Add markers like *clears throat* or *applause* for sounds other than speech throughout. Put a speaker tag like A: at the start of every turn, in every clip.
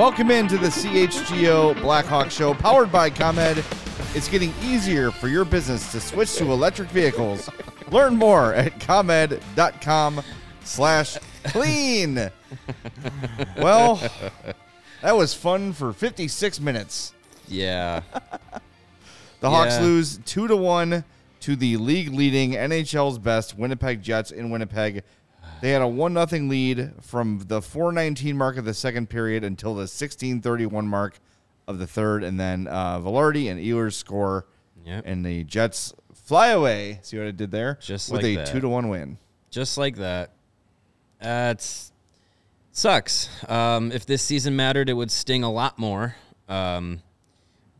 A: Welcome into the CHGO Blackhawk Show, powered by ComEd. It's getting easier for your business to switch to electric vehicles. Learn more at ComEd.com slash clean. Well, that was fun for 56 minutes.
B: Yeah.
A: The Hawks
B: Yeah.
A: lose 2 to 1 to the league leading NHL's best Winnipeg Jets in Winnipeg. They had a 1 0 lead from the 419 mark of the second period until the 1631 mark of the third. And then uh, Vilardi and Ehlers score.
B: Yep.
A: And the Jets fly away. See what I did there?
B: Just
A: with
B: like
A: a
B: that.
A: 2 to 1 win.
B: Just like that. That's sucks. Um, if this season mattered, it would sting a lot more. Um,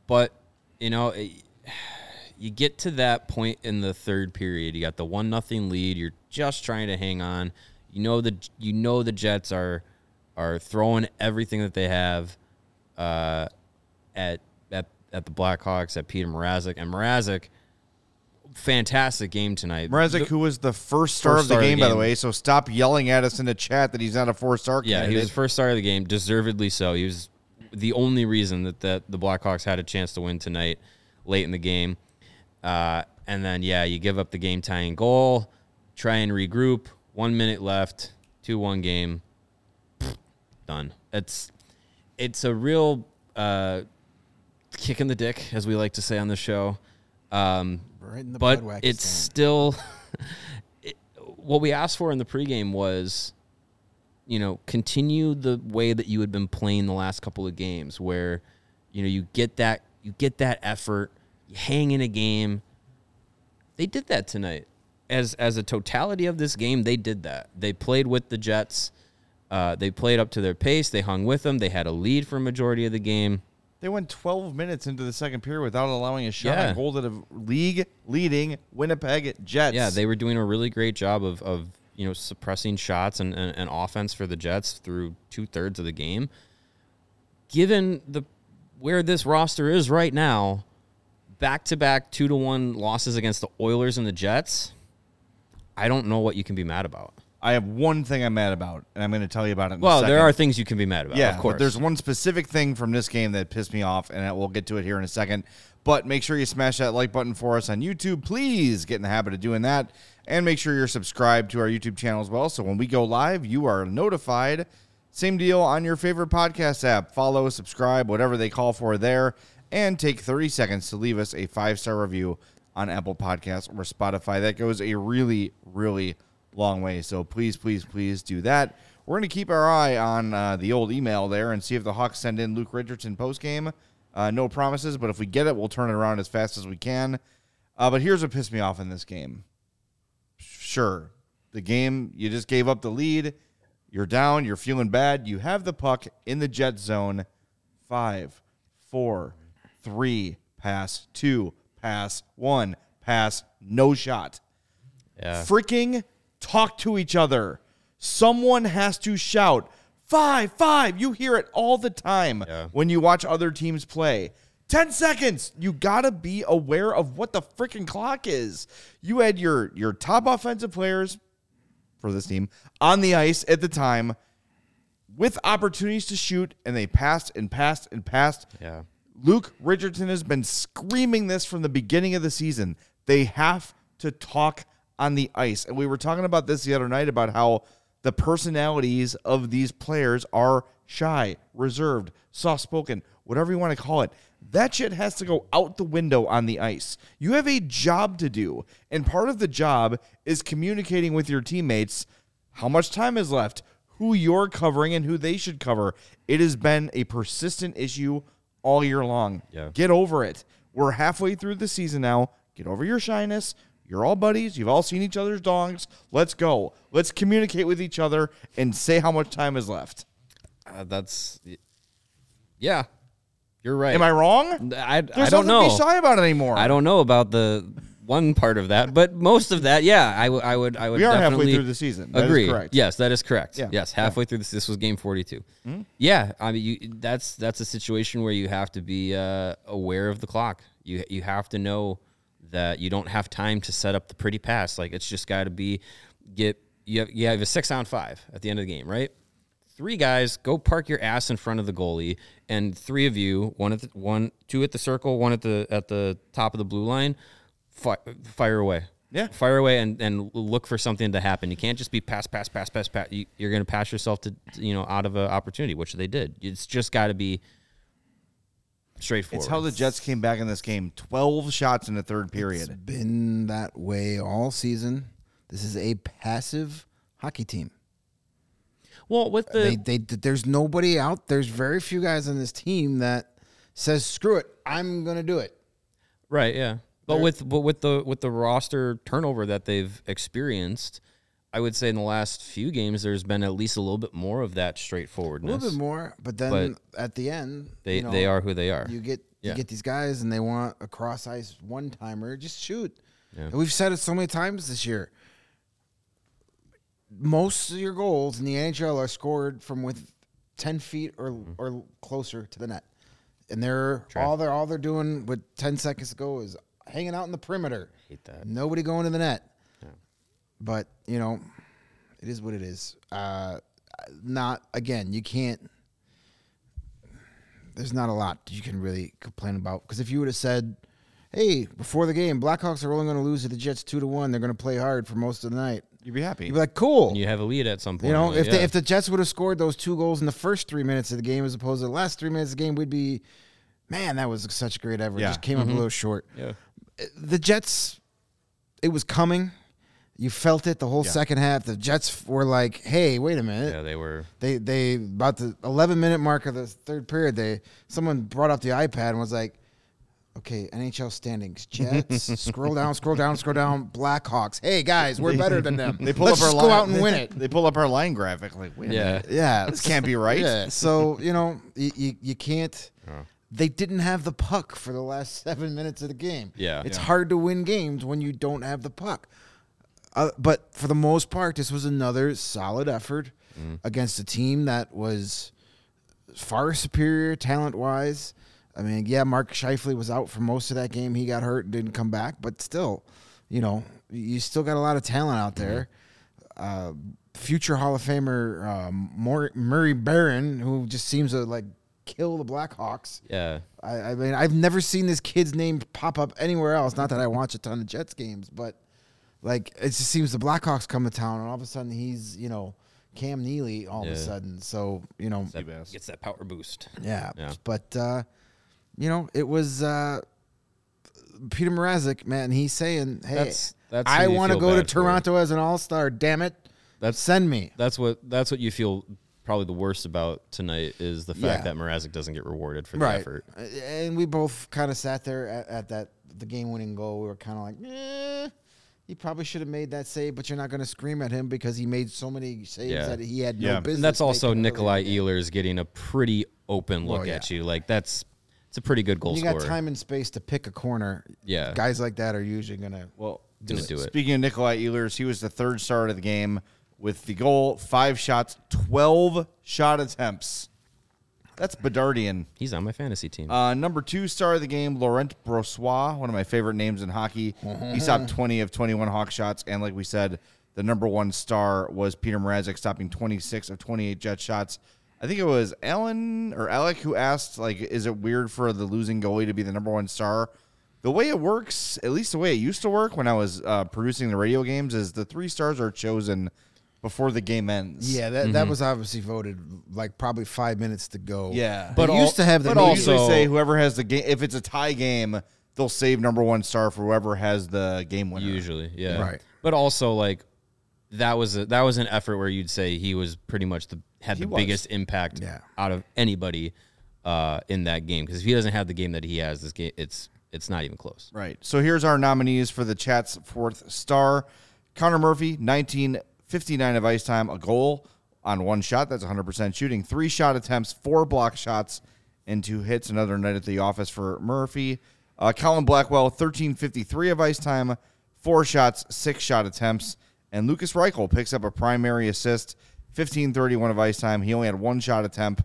B: but you know, it, *sighs* you get to that point in the third period. You got the one nothing lead. You're just trying to hang on. You know the you know the Jets are are throwing everything that they have uh, at at at the Blackhawks at Petr Mrazek and Mrazek. Fantastic game tonight.
A: Mrazek, who was the first star
B: First
A: of the
B: star of the
A: game, by the way, so stop yelling at us in the chat that he's not a four star
B: Yeah,
A: candidate.
B: he was the first star of the game, deservedly so. He was the only reason that the, the Blackhawks had a chance to win tonight late in the game. Uh, and then, yeah, you give up the game tying goal, try and regroup. One minute left, 2 1 game. Done. It's, it's a real uh, kick in the dick, as we like to say on the show. Um,
C: Right in the
B: but it's
C: stand.
B: still *laughs* it, what we asked for in the pregame was you know continue the way that you had been playing the last couple of games where you know you get that you get that effort you hang in a game they did that tonight as as a totality of this game they did that they played with the jets uh, they played up to their pace they hung with them they had a lead for a majority of the game
A: They went 12 minutes into the second period without allowing a shot
B: Yeah.
A: on goal to the league leading Winnipeg Jets.
B: Yeah, they were doing a really great job of, of you know suppressing shots and, and, and offense for the Jets through two thirds of the game. Given the where this roster is right now, back to back two to one losses against the Oilers and the Jets, I don't know what you can be mad about.
A: I have one thing I'm mad about, and I'm going to tell you about it. In
B: Well, there are things you can be mad about.
A: Yeah,
B: of course.
A: But there's one specific thing from this game that pissed me off, and we'll get to it here in a second. But make sure you smash that like button for us on YouTube. Please get in the habit of doing that. And make sure you're subscribed to our YouTube channel as well. So when we go live, you are notified. Same deal on your favorite podcast app. Follow, subscribe, whatever they call for there. And take 30 seconds to leave us a five star review on Apple Podcasts or Spotify. That goes a really, really long way. So please, please, please do that. We're going to keep our eye on uh, the old email there and see if the Hawks send in Luke Richardson post game. Uh, no promises, but if we get it, we'll turn it around as fast as we can. Uh, but here's what pissed me off in this game. Sure, the game, you just gave up the lead. You're down. You're feeling bad. You have the puck in the jet zone. Five, four, three, pass, two, pass, one, pass, no shot
B: yeah.
A: freaking talk to each other. Someone has to shout, five, five. You hear it all the time
B: Yeah.
A: when you watch other teams play. 10 seconds. You got to be aware of what the freaking clock is. You had your, your top offensive players for this team on the ice at the time with opportunities to shoot, and they passed and passed and passed.
B: Yeah.
A: Luke Richardson has been screaming this from the beginning of the season. They have to talk on the ice. And we were talking about this the other night about how the personalities of these players are shy, reserved, soft spoken, whatever you want to call it. That shit has to go out the window on the ice. You have a job to do, and part of the job is communicating with your teammates how much time is left, who you're covering, and who they should cover. It has been a persistent issue all year long.
B: Yeah.
A: Get over it. We're halfway through the season now. Get over your shyness. You're all buddies. You've all seen each other's dogs. Let's go. Let's communicate with each other and say how much time is left.
B: Uh, that's yeah. You're right.
A: Am I wrong?
B: I, I don't know.
A: be shy about it anymore.
B: I don't know about the one part of that, but most of that, yeah, I, w- I would, I would.
A: We are halfway through the season. That is
B: agree.
A: correct.
B: Yes, that is correct.
A: Yeah.
B: Yes, halfway through this. This was game forty-two. Yeah, I mean, you, that's that's a situation where you have to be uh, aware of the clock. You you have to know that you don't have time to set up the pretty pass. Like it's just got to be get you have, you have a six on five at the end of the game, right? three guys go park your ass in front of the goalie and three of you one at the one two at the circle one at the at the top of the blue line fi- fire away
A: Yeah.
B: fire away and and look for something to happen you can't just be pass pass pass pass pass you, you're going to pass yourself to you know out of an opportunity which they did it's just got to be straightforward
A: It's how the Jets came back in this game. 12 shots in the third
C: It's
A: period.
C: been that way all season. This is a passive hockey team.
B: well with the
C: they, they, there's nobody out. There's very few guys on this team that says, "Screw it, I'm gonna do it."
B: Right, yeah. But with but with the with the roster turnover that they've experienced, I would say in the last few games there's been at least a little bit more of that straightforwardness.
C: A little bit more, but then
B: But
C: at the end,
B: They
C: you know,
B: they are who they are.
C: You get
B: Yeah.
C: you get these guys, and they want a cross ice one timer. Just shoot.
B: Yeah.
C: And we've said it so many times this year. Most of your goals in the NHL are scored from with ten feet or
B: Mm-hmm.
C: or closer to the net, and they're all they're all they're doing with ten seconds to go is hanging out in the perimeter.
B: hate that.
C: Nobody going to the net. But you know, it is what it is. Uh, not again. You can't. There's not a lot you can really complain about because if you would have said, "Hey, before the game, Blackhawks are only going to lose to the Jets two to one. They're going to play hard for most of the night,"
A: You'd be happy.
C: you'd be like, "Cool."
B: And you have a lead at some point.
C: You know,
B: like,
C: if
B: yeah.
C: the, if the Jets would have scored those two goals in the first three minutes of the game as opposed to the last three minutes of the game, we'd be, man, that was such a great effort.
A: Yeah.
C: Just came up a little short.
B: yeah.
C: The Jets, it was coming. You felt it the whole
A: Yeah.
C: second half. The Jets were like, "Hey, wait a minute."
B: yeah, they were
C: They they about the 11 minute mark of the third period. They someone brought up the iPad and was like, "Okay, NHL standings. Jets. *laughs* scroll down, scroll down, scroll down. Blackhawks. Hey guys, we're better than them.
A: they pull
C: Let's
A: up our line.
C: go out and win it."
A: They pull up our line graphic. Like, wait
B: Yeah.
C: Yeah,
A: This can't be right.
C: Yeah, so you know you you, you can't. Oh. They didn't have the puck for the last *laughs* seven minutes of the game.
B: Yeah.
C: it's
B: Yeah.
C: hard to win games when you don't have the puck. Uh, but for the most part, this was another solid effort against a team that was far superior talent wise. I mean, yeah, Mark Scheifele was out for most of that game. He got hurt and didn't come back, but still, you know, you still got a lot of talent out there. Uh, future Hall of Famer um, Morgan Barron, who just seems to like kill the Blackhawks.
B: yeah.
C: I, I mean, I've never seen this kid's name pop up anywhere else. Not that I watch a ton of Jets games, but like it just seems the Blackhawks come to town, and all of a sudden he's you know Cam Neely all of a sudden. So you know,
B: That gets that power boost.
C: yeah,
B: Yeah.
C: but uh, you know, it was uh, Petr Mrazek, man. He's saying, "Hey,
B: That's- that's
C: I want to go to
B: bad for.
C: Toronto as an All Star. Damn it,
B: That's
C: send me."
B: That's what that's what you feel probably the worst about tonight is the fact
C: Yeah.
B: that Mrazek doesn't get rewarded for the
C: right.
B: effort.
C: Uh, And we both kind of sat there at, at that the game winning goal. We were kind of like, eh, he probably should have made that save, but you're not going to scream at him because he made so many saves
B: Yeah.
C: that he had
A: Yeah.
C: no business.
B: And that's also
C: making early
B: Nikolaj
C: in the game.
B: Ehlers getting a pretty open look
C: Well,
B: at you. Like that's it's a pretty good goal
C: When you
B: scorer.
C: got time and space to pick a corner.
B: Yeah.
C: guys like that are usually going to.
A: Well,
B: Gonna do it.
A: Speaking of Nikolaj Ehlers, he was the third star of the game with the goal, five shots, 12 shot attempts. That's Bedardian.
B: He's on my fantasy team.
A: Uh, number two star of the game, Laurent Brossoit, one of my favorite names in hockey. he stopped 20 of 21 Hawk shots. And like we said, the number one star was Petr Mrazek, stopping 26 of 28 Jet shots. I think it was Alan or Alec who asked, like, is it weird for the losing goalie to be the number one star? The way it works, at least the way it used to work when I was uh, producing the radio games, is the three stars are chosen before the game ends.
C: Yeah, that, that was obviously voted like probably five minutes to go.
A: Yeah.
C: but
B: But
C: used
B: al-
C: to have the
B: but
A: They
C: name-
A: usually
B: also-
A: say whoever has the game. If it's a tie game, they'll save number one star for whoever has the game winner.
B: Usually, yeah.
C: Right.
B: But also like that was a, that was an effort where you'd say he was pretty much the had
A: He
B: the
A: was.
B: biggest impact
C: Yeah.
B: out of anybody uh, in that game because if he doesn't have the game that he has, this game it's it's not even close.
A: Right. So here's our nominees for the chat's fourth star. Connor Murphy, 1959 of ice time, a goal on one shot. That's 100% shooting. Three shot attempts, four block shots, and two hits. Another night at the office for Murphy. Uh, Colin Blackwell, 1353 of ice time, four shots, six shot attempts. And Lucas Reichel picks up a primary assist, 1531 of ice time. He only had one shot attempt,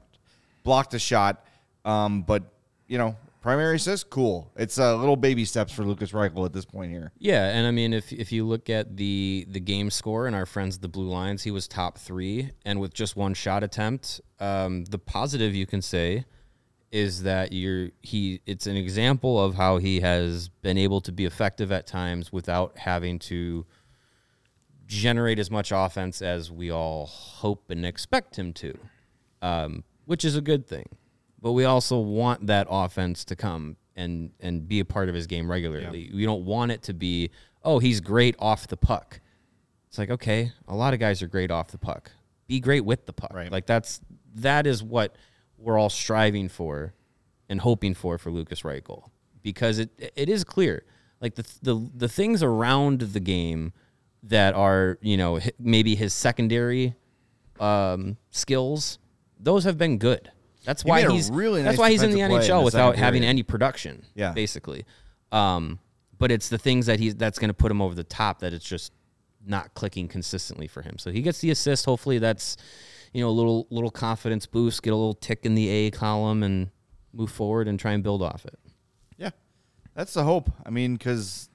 A: blocked a shot. Um, but, you know, primary assist, cool. It's uh, little baby steps for Lucas Reichel at this point here.
B: Yeah, and I mean if if you look at the the game score and our friends the Blue Lions, he was top three, and with just one shot attempt. Um, the positive you can say is that you're he. It's an example of how he has been able to be effective at times without having to generate as much offense as we all hope and expect him to, um, which is a good thing. But we also want that offense to come and and be a part of his game regularly. We don't want it to be, oh, he's great off the puck. It's like, okay, a lot of guys are great off the puck. Be great with the puck.
A: Right.
B: Like that's that is what we're all striving for and hoping for for Lucas Reichel because it it is clear like the the the things around the game that are you know maybe his secondary um, skills those have been good. That's
A: He
B: why he's
A: really
B: that's why he's in the NHL without having
A: period.
B: any production.
A: Yeah.
B: basically. Um, but it's the things that he's that's going to put him over the top that it's just not clicking consistently for him. So he gets the assist. Hopefully that's you know a little little confidence boost, get a little tick in the A column, and move forward and try and build off it.
A: Yeah, that's the hope. I mean, because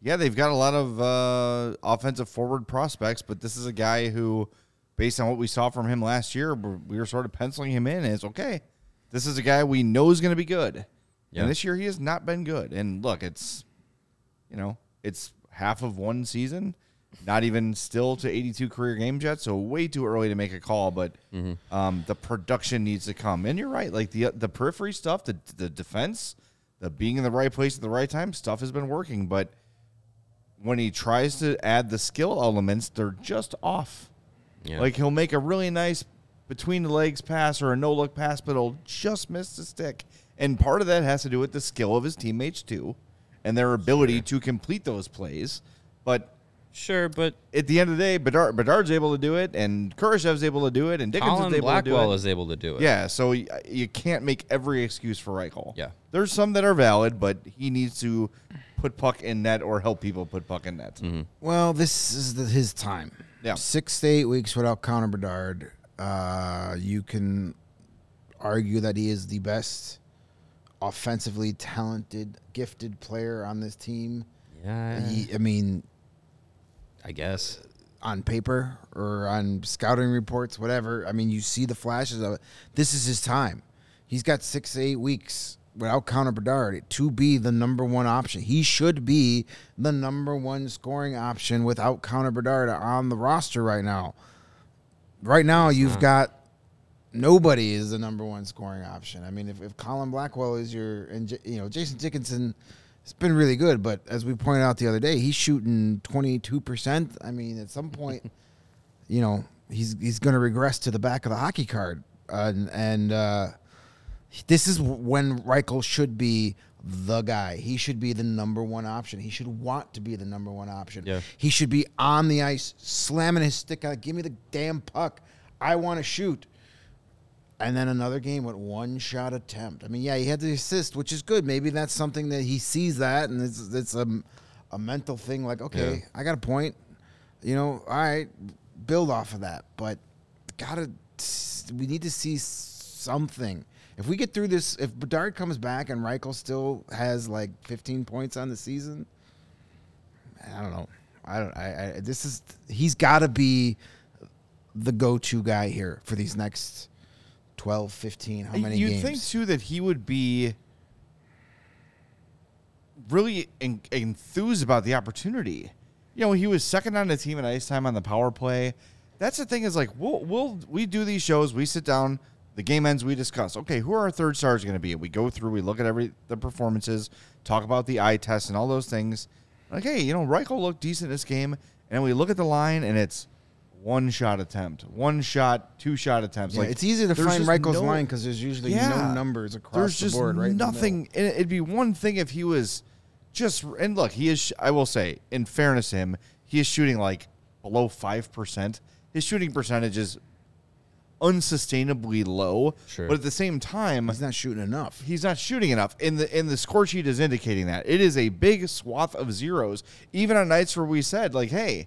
A: yeah, they've got a lot of uh, offensive forward prospects, but this is a guy who, based on what we saw from him last year, we're- were sort of penciling him in as okay. This is a guy we know is going to be good, and this year he has not been good. And look, it's you know it's half of one season. Not even still to 82 career games yet, so way too early to make a call. But um, the production needs to come, and you're right. Like the the periphery stuff, the the defense, the being in the right place at the right time, stuff has been working. But when he tries to add the skill elements, they're just off.
B: Yeah.
A: Like he'll make a really nice between the legs pass or a no look pass, but he'll just miss the stick. And part of that has to do with the skill of his teammates too, and their ability to complete those plays. But
B: Sure, but
A: at the end of the day, Bedard, Bedard's able to do it, and Kurashev's able to do it, and Dickinson's
B: Colin
A: able to do
B: Blackwell
A: it.
B: is able to do it.
A: yeah, so y- you can't make every excuse for Reichel.
B: Yeah.
A: there's some that are valid, but he needs to put puck in net or help people put puck in net. Mm-hmm.
C: Well, this is the, his time.
A: Yeah.
C: Six to eight weeks without Connor Bedard. Uh, you can argue that he is the best offensively talented, gifted player on this team.
B: Yeah,
C: He, I mean,
B: I guess.
C: on paper or on scouting reports, whatever. I mean, you see the flashes of it. This is his time. He's got six to eight weeks without Connor Bedard to be the number one option. He should be the number one scoring option without Connor Bedard on the roster right now. Right now, you've got nobody is the number one scoring option. I mean, if, if Colin Blackwell is your, and J- you know, Jason Dickinson. It's been really good, but as we pointed out the other day, he's shooting twenty two percent. I mean, at some point, *laughs* you know, he's he's going to regress to the back of the hockey card, uh, and, and uh, this is when Reichel should be the guy. He should be the number one option. He should want to be the number one option.
B: Yeah.
C: He should be on the ice, slamming his stick out. Give me the damn puck. I want to shoot. And then another game with one shot attempt. I mean, yeah, he had the assist, which is good. Maybe that's something that he sees that, and it's it's a, a mental thing. Like, okay,
B: Yeah.
C: I got a point. You know, all right, build off of that. But gotta, we need to see something. If we get through this, if Bedard comes back and Reichel still has like 15 points on the season, I don't know. I don't. I, I this is he's got to be the go-to guy here for these next 12, 15, how many
A: You'd
C: games?
A: think too that he would be really en- enthused about the opportunity. you know, he was second on the team in ice time on the power play. That's the thing is like we'll we'll we do these shows, we sit down, the game ends, we discuss. Okay, who are our third stars going to be? And we go through, we look at every the performances, talk about the eye test and all those things. Like, hey, you know, Reichel looked decent this game, and we look at the line and it's one shot attempt, one shot, two shot attempts.
C: Yeah,
A: like
C: it's easy to find Reichel's
A: no-
C: line because there's usually
A: Yeah.
C: no numbers across
A: There's
C: the
A: just
C: board. Right,
A: nothing. and it'd be one thing if he was just. And look, he is. I will say, in fairness to him, he is shooting like below five percent. His shooting percentage is unsustainably low.
B: Sure.
A: But at the same time.
C: He's not shooting enough.
A: he's not shooting enough. And the and the score sheet is indicating that it is a big swath of zeros. Even on nights where we said like, hey,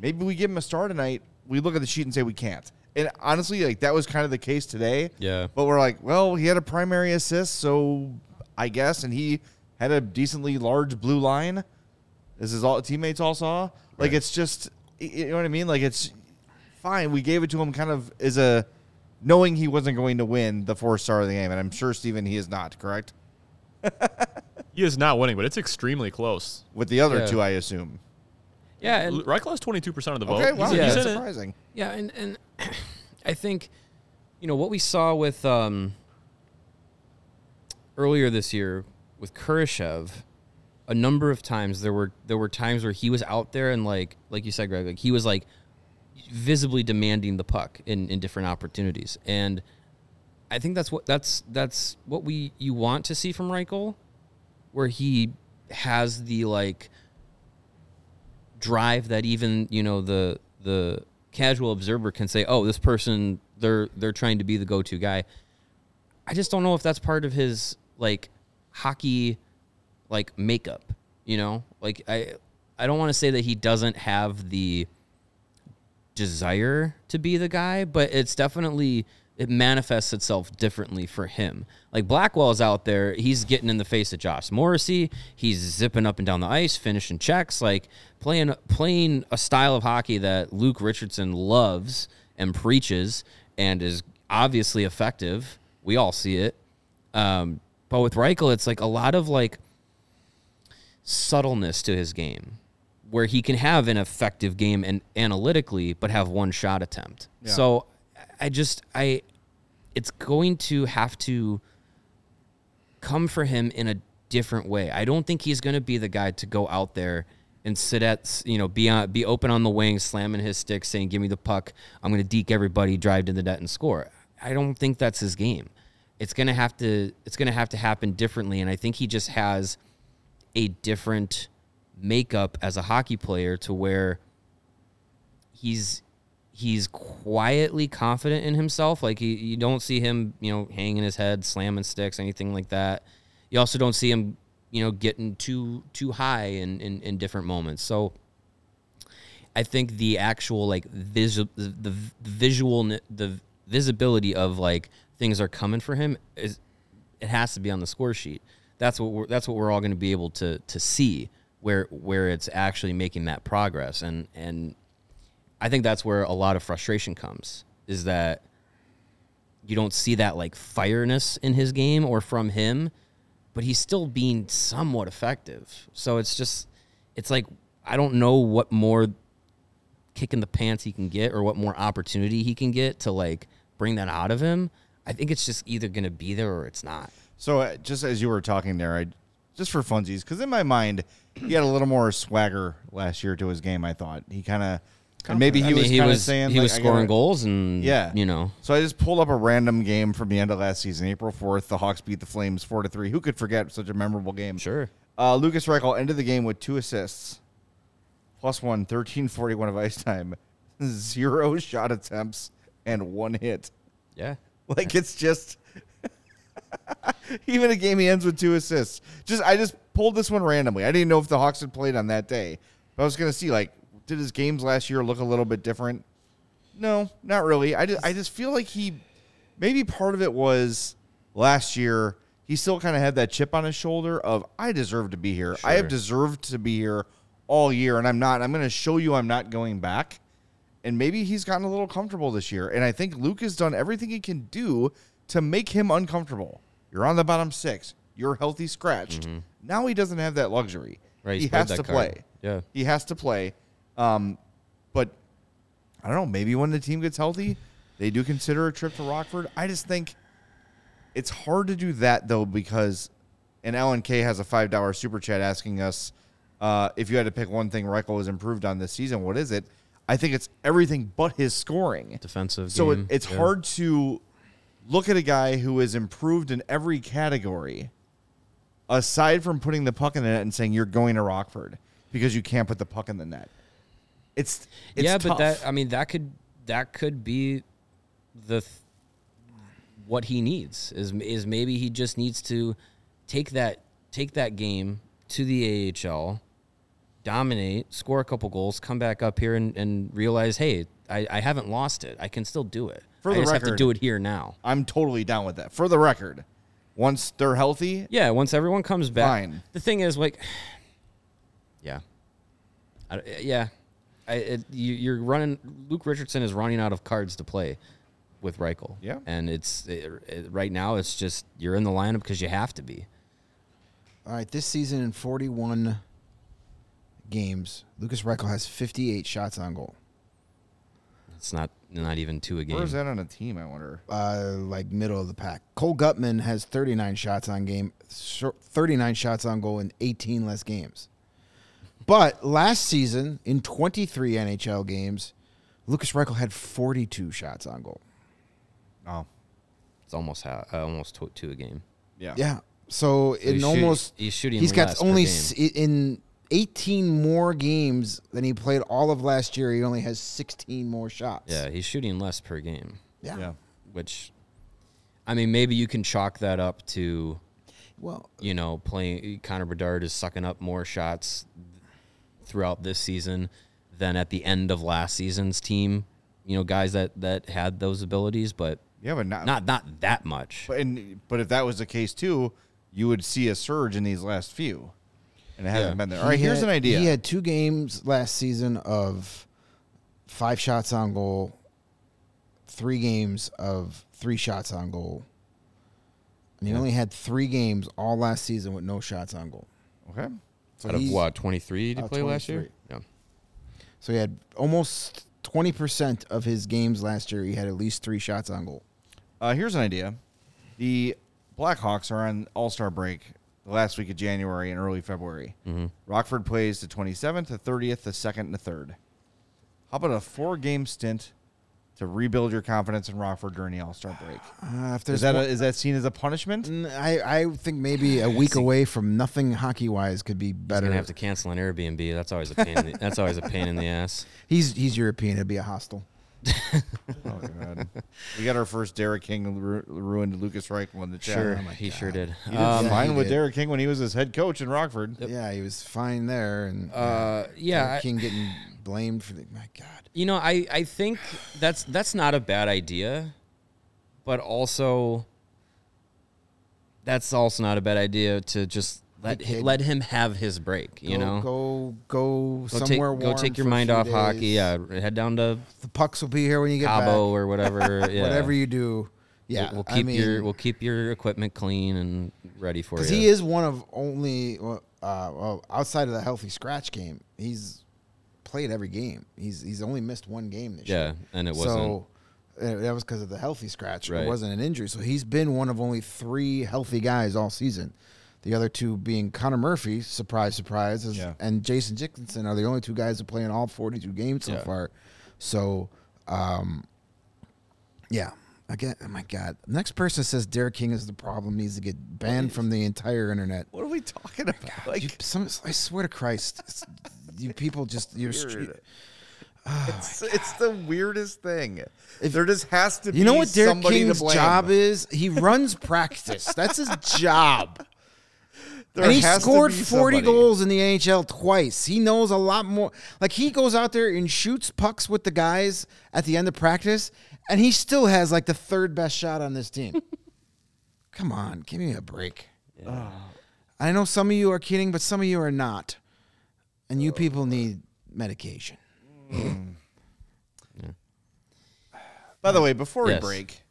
A: maybe we give him a star tonight. We look at the sheet and say we can't. And honestly, like that was kind of the case today.
B: Yeah.
A: But we're like, well, he had a primary assist, so I guess, and he had a decently large blue line. This is all teammates all saw. Like
B: Right.
A: it's just, you know what I mean? Like it's fine. We gave it to him kind of as a knowing he wasn't going to win the four star of the game, and I'm sure Steven he is not correct *laughs*
D: He is not winning, but it's extremely close.
A: with the other
B: Yeah.
A: two, I assume.
B: Yeah, and
D: Reichel has 22% of the vote.
A: Okay, wow,
D: He's,
B: Yeah.
D: he's
A: that's
D: in it.
A: surprising.
B: Yeah, and and *coughs* I think you know what we saw with um, earlier this year with Kurashev. A number of times there were there were times where he was out there and like like you said, Greg, like he was like visibly demanding the puck in in different opportunities, and I think that's what that's that's what we you want to see from Reichel, where he has the like drive that even you know the the casual observer can say, "Oh, this person they're they're trying to be the go-to guy." I just don't know if that's part of his like hockey like makeup, you know? Like I I don't want to say that he doesn't have the desire to be the guy, but it's definitely it manifests itself differently for him. Like Blackwell's out there, he's getting in the face of Josh Morrissey, he's zipping up and down the ice, finishing checks, like playing playing a style of hockey that Luke Richardson loves and preaches and is obviously effective. We all see it. Um, but with Reichel, it's like a lot of like subtleness to his game where he can have an effective game and analytically but have one shot attempt. So I just I it's going to have to come for him in a different way. I don't think he's going to be the guy to go out there and sit at you know be on be open on the wing, slamming his stick, saying "Give me the puck, I'm going to deke everybody, drive to the net and score." I don't think that's his game. It's gonna have to it's gonna have to happen differently, and I think he just has a different makeup as a hockey player to where he's he's quietly confident in himself. Like he, you don't see him, you know, hanging his head, slamming sticks, anything like that. You also don't see him, you know, getting too too high in in, in different moments. So I think the actual like visual the, the visual the visibility of like things are coming for him is it has to be on the score sheet. That's what we're that's what we're all going to be able to to see where where it's actually making that progress and and I think that's where a lot of frustration comes is that you don't see that like fireness in his game or from him, but he's still being somewhat effective. So it's just it's like I don't know what more kick in the pants he can get or what more opportunity he can get to like bring that out of him. I think it's just either going to be there or it's not.
A: So uh, just as you were talking there, I just for funsies, because in my mind, he had a little more swagger last year to his game. I thought he kind of, and maybe he
B: I mean,
A: was
B: he
A: kind of
B: was
A: saying
B: he
A: like,
B: was
A: I
B: scoring
A: gotta-
B: goals and
A: Yeah,
B: you know,
A: So I just pulled up a random game from the end of last season, April fourth. The Hawks beat the Flames four to three. Who could forget such a memorable game?
B: sure.
A: Uh, Lucas Reichel ended the game with two assists, plus one, 1341 of ice time, *laughs* zero shot attempts, and one hit.
B: Yeah.
A: Like it's just *laughs* even a game he ends with two assists. Just I just pulled this one randomly. I didn't know if the Hawks had played on that day. But I was gonna see like did his games last year look a little bit different? No, not really. I just I just feel like he maybe part of it was last year he still kind of had that chip on his shoulder of I deserve to be here. I have deserved to be here all year and I'm not. I'm going to show you I'm not going back. And maybe he's gotten a little comfortable this year. And I think Luke has done everything he can do to make him uncomfortable. You're on the bottom six. You're healthy scratched. Now he doesn't have that luxury.
B: Mm-hmm. Right,
A: he has to
B: card.
A: play.
B: Yeah.
A: He has to play. Um, but I don't know. Maybe when the team gets healthy, they do consider a trip to Rockford. I just think it's hard to do that though because, and Alan K has a five dollar super chat asking us uh, if you had to pick one thing Reichel has improved on this season. What is it? I think it's everything but his scoring.
B: Defensive
A: So it, it's
B: yeah.
A: hard to look at a guy who has improved in every category, aside from putting the puck in the net and saying you're going to Rockford because you can't put the puck in the net. It's, it's
B: yeah,
A: tough.
B: but that I mean that could that could be the th- what he needs is is maybe he just needs to take that take that game to the AHL, dominate, score a couple goals, come back up here and, and realize, hey, I, I haven't lost it. I can still do it.
A: For
B: I
A: the
B: just have to do it here now.
A: I'm totally down with that. For the record, once they're healthy,
B: Yeah, once everyone comes back.
A: Fine.
B: The thing is, like, *sighs* yeah, I, yeah, I, it, you, you're running. Luke Richardson is running out of cards to play with Reichel.
A: Yeah.
B: and it's it, it- right now. It's just you're in the lineup because you have to be.
C: All right, this season in 41 games, Lucas Reichel has 58 shots on goal.
B: It's not not even two a game.
A: where's that on a team? I wonder.
C: Uh, like middle of the pack. Cole Guttman has 39 shots on game, 39 shots on goal in 18 less games. But last season, in 23 NHL games, Lucas Reichel had 42 shots on goal.
A: Oh,
B: It's almost ha- uh, almost two, two a game.
A: yeah,
C: Yeah. So,
B: he's
C: in
B: shoot-
C: almost
B: he's shooting
C: He's got
B: less per
C: only
B: game.
C: s- in 18 more games than he played all of last year. He only has 16 more shots.
B: Yeah, he's shooting less per game,
C: Yeah.
A: yeah.
B: which, I mean, maybe you can chalk that up to
C: Well,
B: you know, playing Connor Bedard is sucking up more shots throughout this season than at the end of last season's team. You know, guys that that had those abilities, but
A: Yeah, but not,
B: not not that much.
A: But and, but if that was the case too, you would see a surge in these last few, and it hasn't
B: Yeah.
A: been there. All right,
C: he
A: here's
C: had-
A: an idea.
C: He had two games last season of five shots on goal, three games of three shots on goal. And he only had three games all last season with no shots on goal.
A: okay.
C: So
B: Out of
C: he-
B: what twenty three to
C: Uh,
B: play last year? Yeah,
C: So he had almost 20% of his games last year. He had at least three shots on goal.
A: Uh, here's an idea. The Blackhawks are on All Star break the last week of January and early February.
B: Mm-hmm.
A: Rockford plays the 27th, the 30th, the 2nd, and the 3rd. How about a four game stint to rebuild your confidence in Rockford during the All Star break?
C: Uh, if
A: Is
C: there's
A: that, a, is that seen as a punishment?
C: N- I, I think maybe a week away from nothing hockey wise could be
B: he's
C: better.
B: gonna have to cancel an Airbnb. That's always a pain. in the, that's always a pain in the *laughs* ass.
C: He's he's European. It'd be a hostel.
A: Oh, God. *laughs* we got our first Derek King ru- ruined Lucas Reich in the chat.
B: Sure,
C: Oh my
B: he
C: God.
B: sure did.
A: He did
B: Um,
C: Yeah,
A: fine
C: he
A: with
C: did.
A: Derek King when he was his head coach in Rockford.
C: Yeah, he was fine there, and
B: Uh, yeah,
C: Derek
B: I-
C: King getting blamed for the. My God,
B: You know, I, I think that's that's not a bad idea, but also that's also not a bad idea to just let
C: Like,
B: hi-
C: hey,
B: let him have his break. You
C: go,
B: know,
C: go go,
B: go
C: somewhere
B: take
C: warm.
B: go take your mind off hockey. Yeah, head down to
C: the pucks will be here when you get
B: Cabo
C: back.
B: or whatever. *laughs* Yeah.
C: Whatever you do, yeah,
B: we'll, we'll
C: I
B: keep
C: mean,
B: your we'll keep your equipment clean and ready for you.
C: because he is one of only uh, well outside of the healthy scratch game, he's played every game. He's he's only missed one game this
B: Yeah,
C: year.
B: Yeah, and it wasn't.
C: So uh, that was because of the healthy scratch.
B: Right.
C: It wasn't an injury. So he's been one of only three healthy guys all season. The other two being Connor Murphy, surprise, surprise, is-
A: Yeah.
C: and Jason Dickinson are the only two guys who play in all 42 games so
B: Yeah.
C: far. So, um, yeah. Again, oh my God. Next person says Derek King is the problem, needs to get banned from the entire internet.
A: What are we talking about? Like,
C: You, some, I swear to Christ, you people just you're.
A: Weird.
C: Oh
A: it's, it's the weirdest thing. there just has to be
C: You know what Derek King's job is? He runs practice. That's his *laughs* job.
A: There
C: and he
A: has to
C: scored
A: be
C: 40
A: somebody.
C: goals in the NHL twice. He knows a lot more. Like he goes out there and shoots pucks with the guys at the end of practice, and he still has like the third best shot on this team. *laughs* Come on, give me a break. I know some of you are kidding, but some of you are not. And you people need medication. *sighs*
A: By the way, before
B: Yes.
A: we break,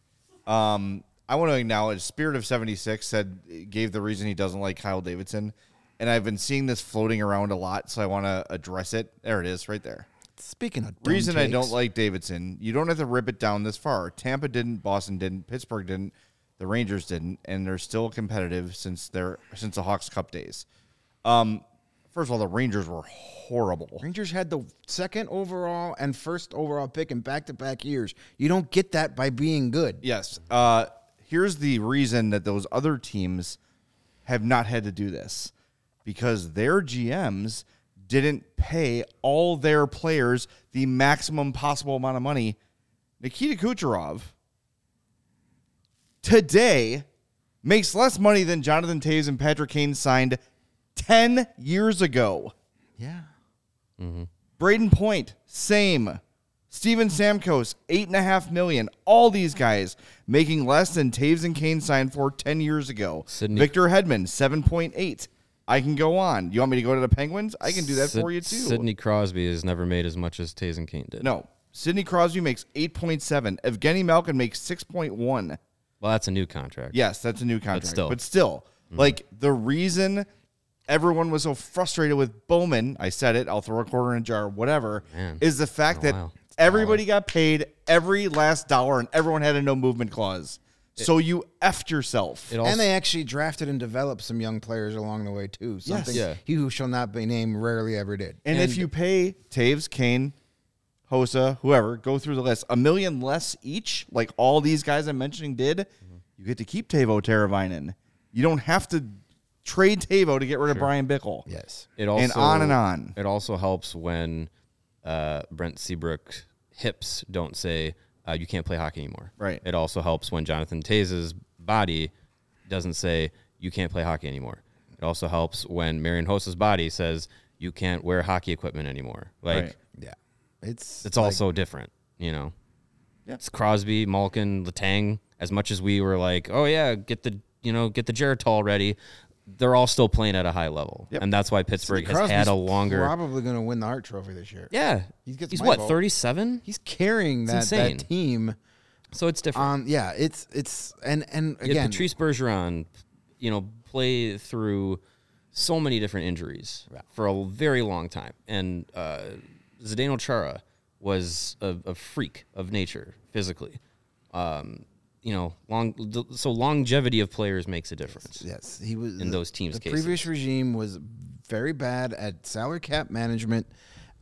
A: um, I want to acknowledge Spirit of seventy six said gave the reason he doesn't like Kyle Davidson. and I've been seeing this floating around a lot, so I want to address it. There it is, right there.
C: Speaking of
A: Reason I don't like Davidson, you don't have to rip it down this far. Tampa didn't, Boston didn't, Pittsburgh didn't, the Rangers didn't, and they're still competitive since they're since the Hawks Cup days. Um, first of all, the Rangers were horrible.
C: Rangers had the second overall and first overall pick in back to back years. You don't get that by being good.
A: Yes. Uh, here's the reason that those other teams have not had to do this because their GMs didn't pay all their players the maximum possible amount of money. Nikita Kucherov today makes less money than Jonathan Toews and Patrick Kane signed 10 years ago.
C: Yeah.
A: Mm-hmm. Brayden Point, same. Steven Stamkos, eight and a half million. All these guys making less than Toews and Kane signed for ten years ago. Victor Hedman, seven point eight. I can go on. You want me to go to the Penguins? I can do that
B: Sid-
A: for you too.
B: Sidney Crosby has never made as much as Toews and Kane did.
A: No, Sidney Crosby makes eight point seven. Evgeny Malkin makes six point one.
B: Well, that's a new contract.
A: Yes, that's a new contract.
B: still.
A: But still, mm-hmm. like the reason everyone was so frustrated with Bowman, I said it, I'll throw a quarter in a jar, whatever,
B: Man,
A: is the fact that
B: while.
A: Everybody got paid every last dollar and everyone had a no movement clause. so you effed yourself.
B: It also,
C: and they actually drafted and developed some young players along the way too. Something
B: Yeah.
C: he who shall not be named rarely ever did.
A: and, if you pay Toews, Kane, Hossa, whoever, go through the list, a million less each, like all these guys I'm mentioning did, you get to keep Teuvo Teravainen. You don't have to trade Teuvo to get rid of Bryan Bickell.
C: Yes.
B: it also
A: and on and on.
B: It also helps when uh, Brent Seabrook hips don't say uh, you can't play hockey anymore.
A: Right.
B: It also helps when Jonathan Toews' body doesn't say you can't play hockey anymore. It also helps when Marian Hossa's body says you can't wear hockey equipment anymore. Like
A: Right.
C: Yeah. It's
B: it's also different, you know.
A: Yeah.
B: It's Crosby, Malkin, Letang. As much as we were like, oh yeah, get the you know get the Geritol ready, they're all still playing at a high level,
A: Yep.
B: and that's why Pittsburgh has had a longer.
C: Probably going to win the Hart Trophy this year.
B: yeah,
C: He gets
B: he's what thirty seven,
C: He's carrying that,
B: insane.
C: that team.
B: so it's different.
C: On yeah, it's it's and and
B: You had
C: again,
B: Patrice Bergeron, you know, play through so many different injuries for a very long time, and uh, Zdeno Chara was a, a freak of nature physically. Um, you know, long so longevity of players makes a difference.
C: yes, he was
B: in those teams'
C: The
B: cases.
C: previous regime was very bad at salary cap management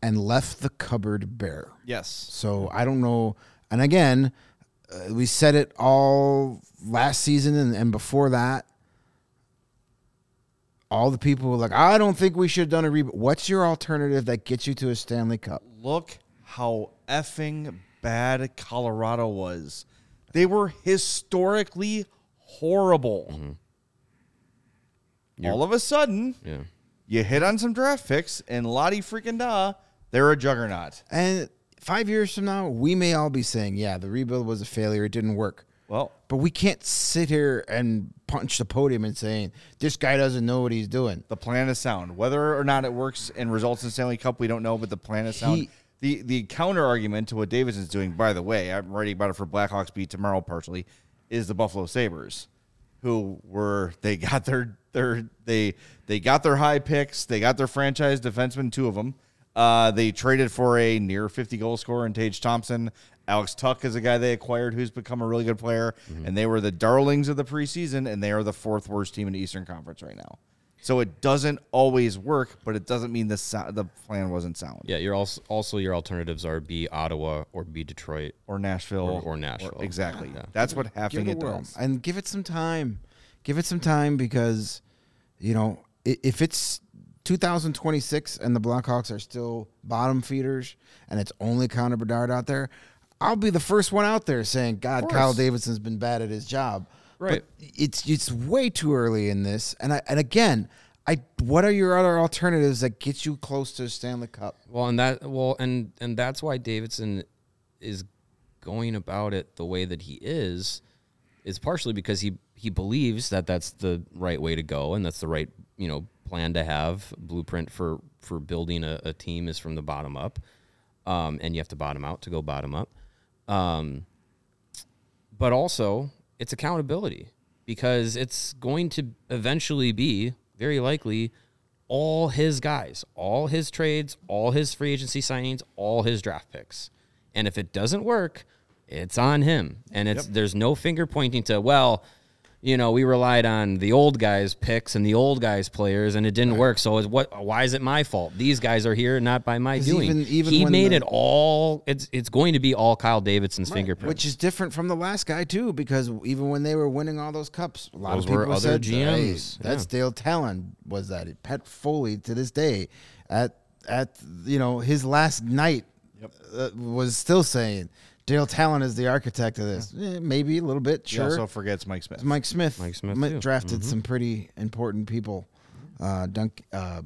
C: and left the cupboard bare.
A: Yes.
C: So I don't know. And again, uh, we said it all last season and, and before that. All the people were like, I don't think we should have done a reboot. What's your alternative that gets you to a Stanley Cup?
A: Look how effing bad Colorado was. They were historically horrible. Mm-hmm. All of a sudden,
B: Yeah.
A: you hit on some draft picks, and Lottie freaking da, they're a juggernaut.
C: And five years from now, we may all be saying, yeah, the rebuild was a failure. It didn't work.
A: Well,
C: But we can't sit here and punch the podium and saying, this guy doesn't know what he's doing.
A: the plan is sound. Whether or not it works and results in Stanley Cup, we don't know, but the plan is sound.
C: He-
A: the the counter argument to what Davidson's doing, by the way, I'm writing about it for Blackhawks beat tomorrow partially, is the Buffalo Sabres, who were they got their their they they got their high picks, they got their franchise defensemen, two of them. Uh, they traded for a near 50 goal scorer in Tage Thompson. Alex Tuch is a guy they acquired who's become a really good player, and they were the darlings of the preseason, and they are the fourth worst team in the Eastern Conference right now. So it doesn't always work, but it doesn't mean the sou- the plan wasn't sound.
B: Yeah, you're also also your alternatives are B Ottawa or B Detroit.
A: Or Nashville.
B: Or- or Nashville.
A: exactly.
B: Yeah.
A: That's what having
C: give
A: it
C: it
A: does.
C: and give it some time. Give it some time because, you know, if it's 2026 and the Blackhawks are still bottom feeders and it's only Connor Bedard out there, I'll be the first one out there saying, God, Kyle Davidson's been bad at his job.
B: Right.
C: But it's it's way too early in this. And I and again, I what are your other alternatives that get you close to Stanley Cup?
B: Well, and that well, and and that's why Davidson is going about it the way that he is, is partially because he he believes that that's the right way to go and that's the right you know plan to have blueprint for for building a, a team is from the bottom up, um, and you have to bottom out to go bottom up, um, but also it's accountability because it's going to eventually be very likely all his guys, all his trades, all his free agency signings, all his draft picks. And if it doesn't work, it's on him. And it's there's no finger pointing to, well, you know, we relied on the old guys' picks and the old guys' players, and it didn't work. So, is what? Why is it my fault? These guys are here, not by my doing.
C: even- even
B: he made
C: the-
B: it all. It's it's going to be all Kyle Davidson's fingerprint.
C: Which is different from the last guy too, because even when they were winning all those cups, a lot
B: Those
C: of people
B: were other
C: said, "Hey,
B: GMs,
C: that's
B: yeah.
C: Dale Tallon." Was that Pat Foley to this day at at you know his last night uh, was still saying Dale Tallon is the architect of this. Eh, maybe a little bit,
A: He
C: sure.
A: also forgets Mike Smith.
C: Mike Smith,
B: Mike Smith,
C: mi-
B: too.
C: drafted some pretty important people. Uh, Dunk, uh,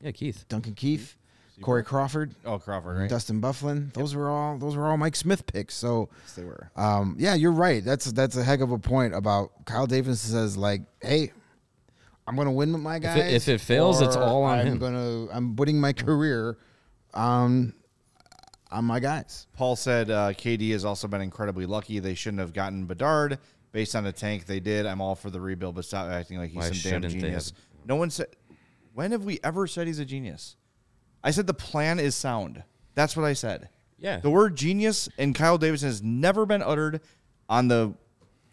B: yeah, Keith.
C: Duncan Keith, Corey Crawford,
A: Oh, Crawford, right?
C: Dustin Byfuglien. Those were all those were all Mike Smith picks. So
A: Yes, they were.
C: um, yeah, you're right. That's that's a heck of a point about Kyle Davis says like, hey, I'm gonna win with my guys.
B: it- if it fails, it's
C: or
B: all on
C: I'm
B: him.
C: Gonna I'm putting my career on on my guys.
A: Paul said uh, KD has also been incredibly lucky. They shouldn't have gotten Bedard based on a tank they did. I'm all for the rebuild, but stop acting like he's
B: Why
A: some damn genius. No one said. When have we ever said he's a genius? I said the plan is sound. That's what I said.
B: Yeah.
A: The word genius and Kyle Davidson has never been uttered on the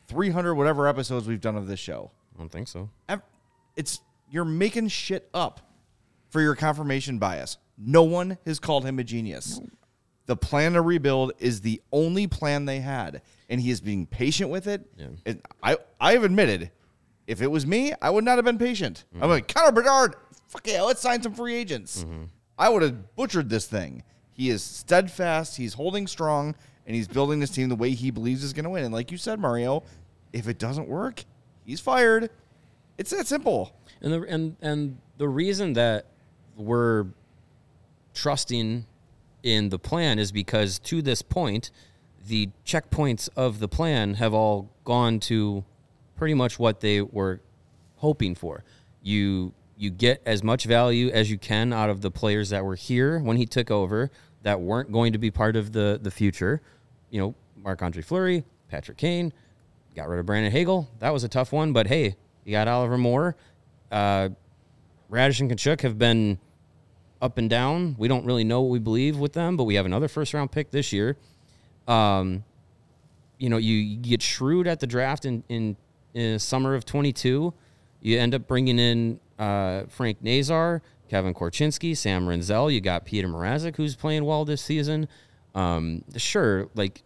A: 300 whatever episodes we've done of this show.
B: I don't think so.
A: It's you're making shit up for your confirmation bias. No one has called him a genius. The plan to rebuild is the only plan they had, and he is being patient with it.
B: Yeah.
A: And I I have admitted, if it was me, I would not have been patient.
B: Mm-hmm.
A: I'm like Connor Bedard. Fuck yeah, let's sign some free agents. I would have butchered this thing. He is steadfast. He's holding strong, and he's building this team the way he believes is going to win. And like you said, Mario, if it doesn't work, he's fired. It's that simple.
B: And the and and the reason that we're trusting in the plan is because to this point, the checkpoints of the plan have all gone to pretty much what they were hoping for. You you get as much value as you can out of the players that were here when he took over that weren't going to be part of the the future. You know, Marc Andre Fleury, Patrick Kane, got rid of Brandon Hagel. That was a tough one, but hey, you got Oliver Moore. Uh, Raddysh and Katchouk have been up and down. We don't really know what we believe with them, but we have another first round pick this year. Um, you know, you, get shrewd at the draft in, in, in summer of 22. You end up bringing in uh, Frank Nazar, Kevin Korchinski, Sam Rinzel. You got Petr Mrazek, who's playing well this season. Um, sure, like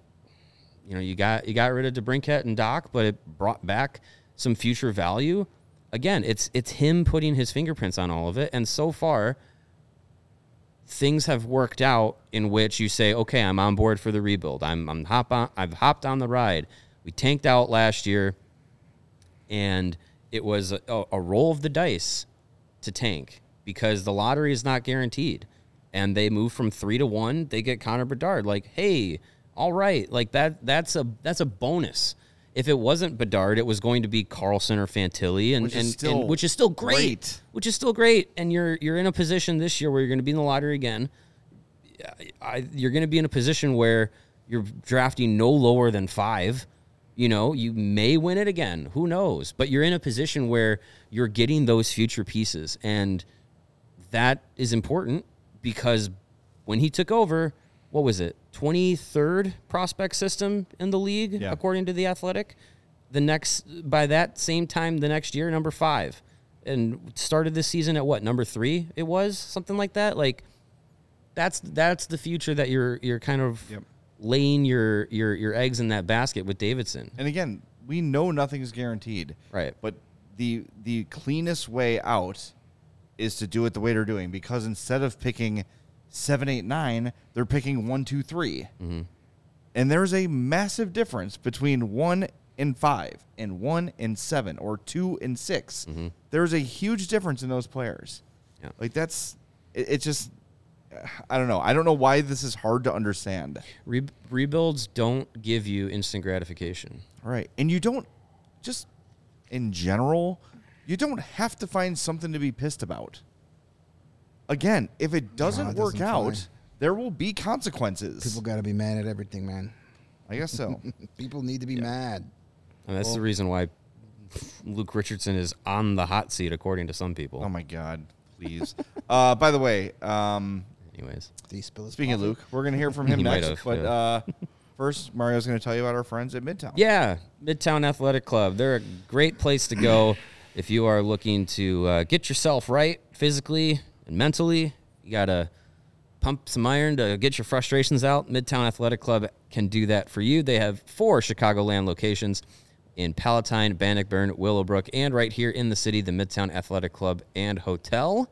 B: you know, you got you got rid of DeBrincat and Dach, but it brought back some future value. Again, it's it's him putting his fingerprints on all of it, and so far, things have worked out in which you say, okay, I'm on board for the rebuild. I'm I'm hop on. I've hopped on the ride. We tanked out last year, and it was a, a roll of the dice to tank because the lottery is not guaranteed. And they move from three to one. They get Connor Bedard. Like, hey, all right, like that. That's a that's a bonus. If it wasn't Bedard, it was going to be Carlsson or Fantilli, and
A: Which is
B: and,
A: still
B: and which is still great,
A: great.
B: which is still great. And you're you're in a position this year where you're going to be in the lottery again. I, you're going to be in a position where you're drafting no lower than five. You know, you may win it again. Who knows? But you're in a position where you're getting those future pieces. And that is important because when he took over, what was it? 23rd prospect system in the league,
A: Yeah.
B: according to the athletic. The next, by that same time, the next year, number five. And started this season at what, number three? It was something like that. Like, that's that's the future that you're you're kind of
A: Yep.
B: laying your your your eggs in that basket with Davidson.
A: And again, we know nothing's guaranteed.
B: Right.
A: But the the cleanest way out is to do it the way they're doing because instead of picking seven, eight, nine, they're picking one, two, three. Mm-hmm. And there's a massive difference between one and five and one and seven or two and 6 mm-hmm. There's a huge difference in those players.
B: Yeah.
A: Like that's it, it's just I don't know. I don't know why this is hard to understand.
B: Re- rebuilds don't give you instant gratification.
A: Right. And you don't just in general, you don't have to find something to be pissed about. Again, if it doesn't
C: it
A: work
C: doesn't
A: out,
C: fly.
A: there will be consequences.
C: People got to be mad at everything, man.
A: I guess so. *laughs*
C: People need to be mad.
B: And that's the reason why Luke Richardson is on the hot seat, according to some people.
A: oh my god. please. *laughs* Uh, by the way, um,
B: Anyways,
C: Did he spill his
A: speaking of
C: coffee?
A: Luke, we're gonna hear from *laughs* him
B: He might
A: next.
B: have,
A: but
B: yeah.
A: uh, first, Mario's gonna tell you about our friends at Midtown.
B: Yeah, Midtown Athletic Club. They're a great place to go *coughs* if you are looking to uh, get yourself right physically and mentally. You got to pump some iron to get your frustrations out. Midtown Athletic Club can do that for you. They have four Chicagoland locations in Palatine, Bannockburn, Willowbrook, and right here in the city, the Midtown Athletic Club and Hotel.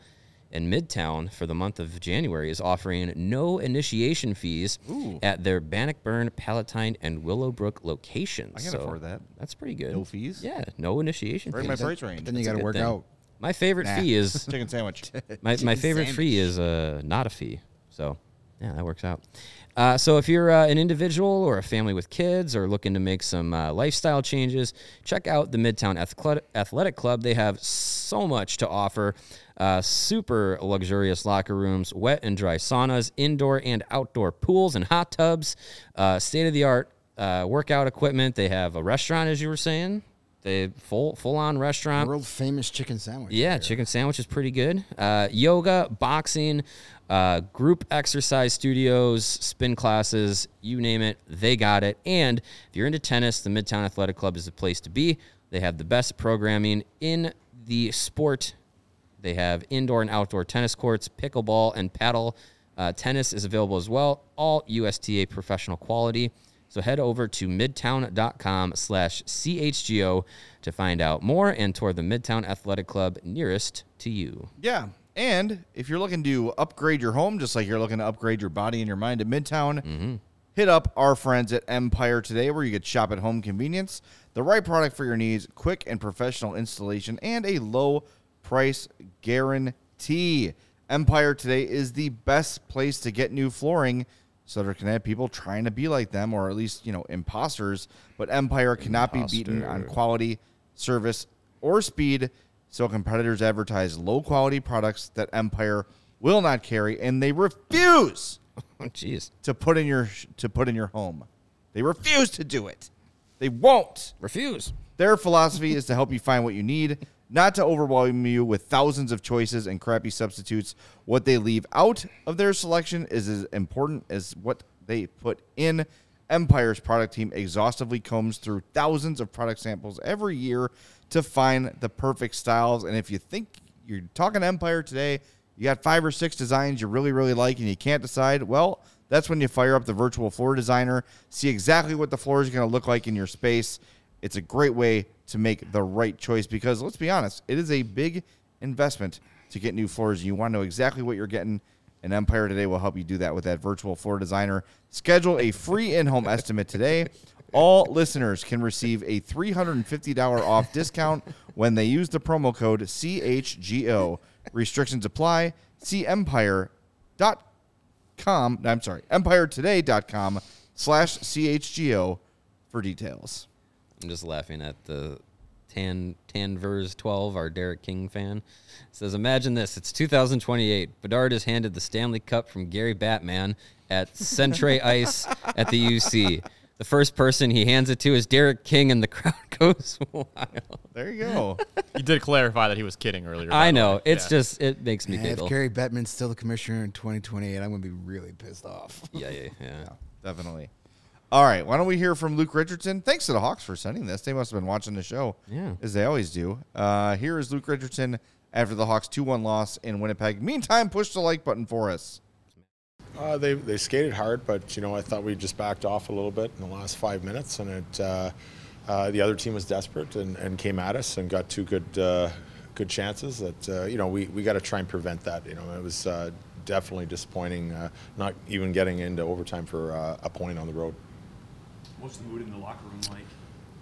B: And Midtown for the month of January is offering no initiation fees at their Bannockburn, Palatine, and Willowbrook locations.
A: I can
B: So
A: afford that.
B: That's pretty good.
A: No fees?
B: Yeah, no initiation
A: Right in
B: fees.
A: my price range.
C: Then you got to work
B: thing.
C: out.
B: My favorite
C: Nah.
B: fee is *laughs*
A: Chicken sandwich. *laughs*
B: my, my
C: Chicken
B: favorite fee is uh, not a fee. So, yeah, that works out. Uh, so, if you're uh, an individual or a family with kids or looking to make some uh, lifestyle changes, check out the Midtown Athle- Athletic Club. They have so much to offer uh, super luxurious locker rooms, wet and dry saunas, indoor and outdoor pools and hot tubs, uh, state of the art uh, workout equipment. They have a restaurant, as you were saying. They full full on restaurant.
C: World famous chicken sandwich.
B: Yeah, chicken sandwich is pretty good. Uh, yoga, boxing, uh, group exercise studios, spin classes, you name it, they got it. And if you're into tennis, the Midtown Athletic Club is the place to be. They have the best programming in the sport. They have indoor and outdoor tennis courts, pickleball, and paddle. Uh, tennis is available as well, all USTA professional quality. So head over to midtown.com slash CHGO to find out more and tour the Midtown Athletic Club nearest to you.
A: Yeah. And if you're looking to upgrade your home, just like you're looking to upgrade your body and your mind at Midtown, mm-hmm. hit up our friends at Empire today, where you get shop at home convenience, the right product for your needs, quick and professional installation, and a low price guarantee. Empire today is the best place to get new flooring. So there can have people trying to be like them, or at least you know imposters. But Empire cannot be beaten on quality, service, or speed. So competitors advertise low quality products that Empire will not carry, and they refuse *laughs*
B: Oh, jeez.
A: to put in your to put in your home. They refuse to do it. They won't.
B: Refuse.
A: Their philosophy is to help you find what you need, not to overwhelm you with thousands of choices and crappy substitutes. What they leave out of their selection is as important as what they put in. Empire's product team exhaustively combs through thousands of product samples every year to find the perfect styles. And if you think you're talking Empire today, you got five or six designs you really, really like and you can't decide, well, that's when you fire up the virtual floor designer, see exactly what the floor is going to look like in your space. It's a great way to make the right choice because let's be honest, it is a big investment to get new floors. You want to know exactly what you're getting, and Empire Today will help you do that with that virtual floor designer. Schedule a free in home *laughs* estimate today. All listeners can receive a $350 off discount when they use the promo code CHGO. Restrictions apply. See empire.com. I'm sorry, empiretoday.com slash CHGO for details.
B: I'm just laughing at the Tan Tanvers 12, our Derek King fan. says, Imagine this. It's 2028. Bedard is handed the Stanley Cup from Gary Bettman at Centre *laughs* Ice at the UC. The first person he hands it to is Derek King, and the *laughs* crowd goes wild.
A: There you go.
D: He did clarify that he was kidding earlier.
B: I know.
D: way.
B: It's
D: Yeah.
B: just, it makes me
C: Yeah,
B: giggle.
C: if Gary Bettman's still the commissioner in 2028, I'm going to be really pissed off.
B: yeah, yeah, yeah. *laughs*
A: Definitely. All right. Why don't we hear from Luke Richardson? Thanks to the Hawks for sending this. They must have been watching the show,
B: Yeah.
A: as they always do. Uh, here is Luke Richardson after the Hawks 2 1 loss in Winnipeg. Meantime, push the like button for us.
E: Uh, they they skated hard, but you know I thought we just backed off a little bit in the last five minutes, and it uh, uh, the other team was desperate and, and came at us and got two good uh, good chances. That uh, you know we, we got to try and prevent that. You know it was uh, definitely disappointing, uh, not even getting into overtime for uh, a point on the road.
F: What's the mood in the locker room like?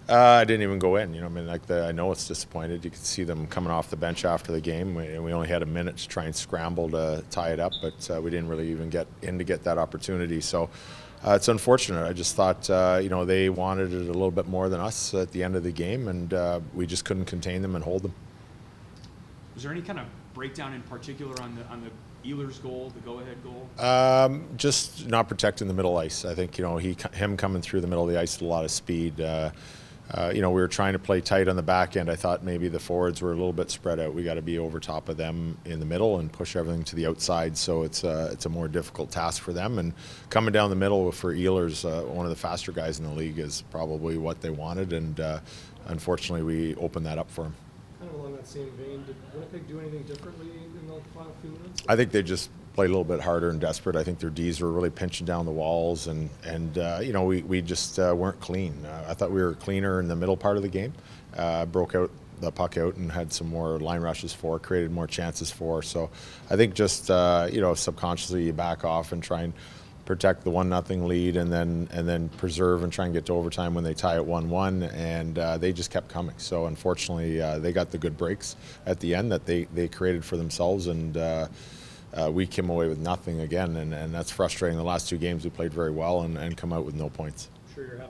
E: Uh, I didn't even go in. You know, I mean, like the, I know it's disappointed. You could see them coming off the bench after the game. We, we only had a minute to try and scramble to tie it up, but uh, we didn't really even get in to get that opportunity. So uh, it's unfortunate. I just thought, uh, you know, they wanted it a little bit more than us at the end of the game, and uh, we just couldn't contain them and hold them.
F: Was there any kind of breakdown in particular on the on the Ehlers goal, the go-ahead goal?
E: Um, just not protecting the middle ice. I think you know he him coming through the middle of the ice with a lot of speed. Uh, uh, you know, we were trying to play tight on the back end. I thought maybe the forwards were a little bit spread out. We got to be over top of them in the middle and push everything to the outside. So it's a, it's a more difficult task for them. And coming down the middle for Ehlers, uh, one of the faster guys in the league, is probably what they wanted. And uh, unfortunately, we opened that up for them.
G: Along that same vein, did Winnipeg do anything differently in the final few minutes?
E: I think they just played a little bit harder and desperate. I think their D's were really pinching down the walls, and and uh, you know we we just uh, weren't clean. Uh, I thought we were cleaner in the middle part of the game. Uh, broke out the puck out and had some more line rushes for, created more chances for. So I think just uh, you know subconsciously you back off and try and protect the one nothing lead and then and then preserve and try and get to overtime when they tie it one one. And uh, they just kept coming. So unfortunately uh, they got the good breaks at the end that they they created for themselves. And uh, uh, we came away with nothing again. And, and that's frustrating. The last two games we played very well and, and come out with no points.
G: Sure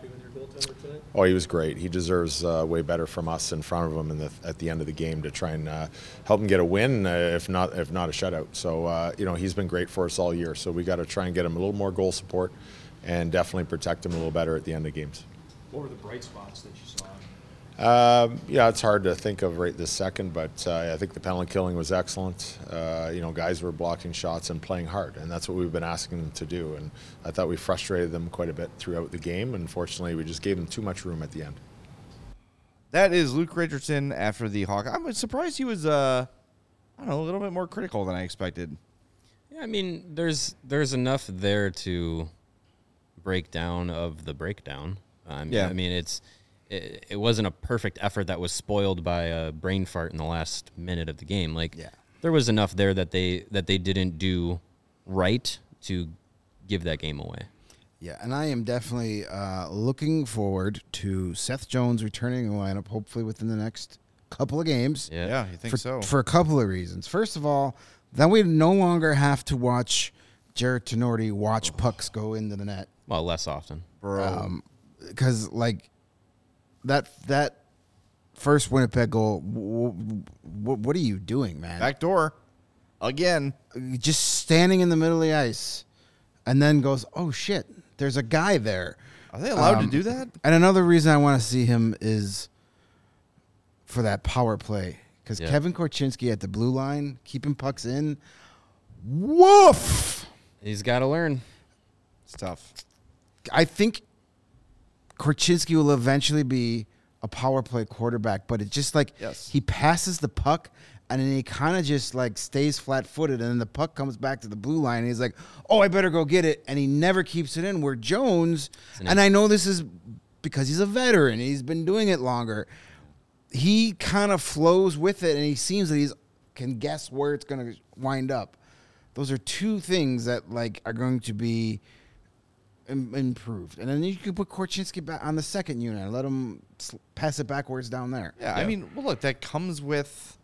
E: Oh, he was great. He deserves uh, way better from us in front of him the, at the end of the game to try and uh, help him get a win, uh, if not if not a shutout. So uh, you know he's been great for us all year. So we got to try and get him a little more goal support, and definitely protect him a little better at the end of games.
F: What were the bright spots that you saw?
E: Um, yeah, it's hard to think of right this second, but uh, I think the penalty killing was excellent. Uh, you know, guys were blocking shots and playing hard, and that's what we've been asking them to do. And I thought we frustrated them quite a bit throughout the game. Unfortunately, we just gave them too much room at the end.
A: That is Luke Richardson after the Hawk. I'm surprised he was, uh, I don't know, a little bit more critical than I expected.
B: Yeah, I mean, there's there's enough there to break down of the breakdown. I mean,
A: Yeah.
B: I mean, it's it, it wasn't a perfect effort that was spoiled by a brain fart in the last minute of the game. Like,
A: Yeah.
B: there was enough there that they that they didn't do right to give that game away.
C: Yeah, and I am definitely uh, looking forward to Seth Jones returning the lineup, hopefully within the next couple of games.
B: Yeah.
A: Yeah, you think
C: for,
A: so?
C: For a couple of reasons. First of all, then we no longer have to watch Jarred Tinordi watch pucks go into the net.
B: Well, less often.
A: Bro.
C: because like that that first Winnipeg goal, w- w- w- what are you doing, man?
A: Back door. Again.
C: Just standing in the middle of the ice, and then goes, "Oh shit, there's a guy there."
A: Are they allowed
C: Um,
A: to do that?
C: And another reason I want to see him is for that power play because
B: Yeah.
C: Kevin Korchinski at the blue line, keeping pucks in. Woof!
B: He's got to learn.
A: It's tough.
C: I think Korchinski will eventually be a power play quarterback, but it's just like
A: Yes.
C: he passes the puck and then he kind of just like stays flat footed, and then the puck comes back to the blue line, and he's like, "Oh, I better go get it," and he never keeps it in. Where Jones, and I know this is because he's a veteran, he's been doing it longer. He kind of flows with it, and he seems that he's can guess where it's going to wind up. Those are two things that like are going to be improved, and then you can put Korchinski back on the second unit and let him sl- pass it backwards down there.
A: Yeah, I mean, well, look, that comes with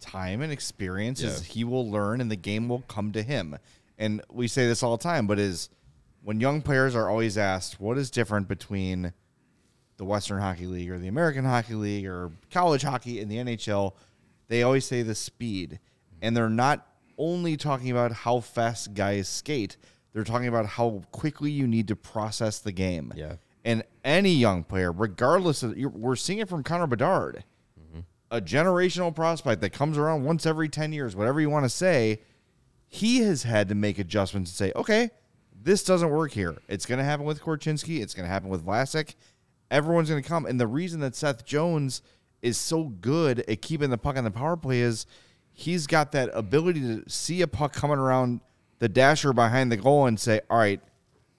A: time and experience.
B: Yeah.
A: he will learn, and the game will come to him. And we say this all the time, but is when young players are always asked, what is different between the Western Hockey League or the American Hockey League or college hockey in the NHL, they always say the speed, and they're not only talking about how fast guys skate. They're talking about how quickly you need to process the game.
B: Yeah.
A: And any young player, regardless of, you're, we're seeing it from Connor Bedard, mm-hmm. a generational prospect that comes around once every 10 years, whatever you want to say, he has had to make adjustments and say, okay, this doesn't work here. It's going to happen with Korchinski. It's going to happen with Vlasic. Everyone's going to come. And the reason that Seth Jones is so good at keeping the puck on the power play is he's got that ability to see a puck coming around the dasher behind the goal and say, all right,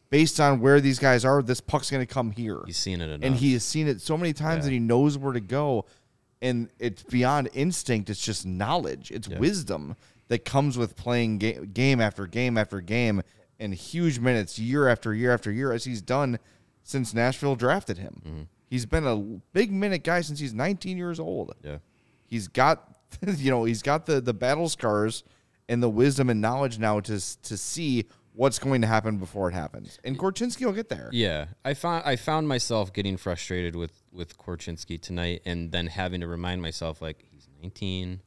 A: based on where these guys are, this puck's going to come here.
B: He's seen it enough.
A: And he has seen it so many times
B: Yeah.
A: that he knows where to go. And it's beyond instinct. It's just knowledge. It's wisdom that comes with playing ga- game after game after game and huge minutes year after year after year, as he's done since Nashville drafted him.
B: Mm-hmm.
A: He's been a big minute guy since he's 19 years old.
B: Yeah.
A: He's got, *laughs* you know, he's got the the battle scars and the wisdom and knowledge now to to see what's going to happen before it happens. And Korchinski will get there.
B: Yeah, I found I found myself getting frustrated with with Korchinski tonight, and then having to remind myself like he's 19,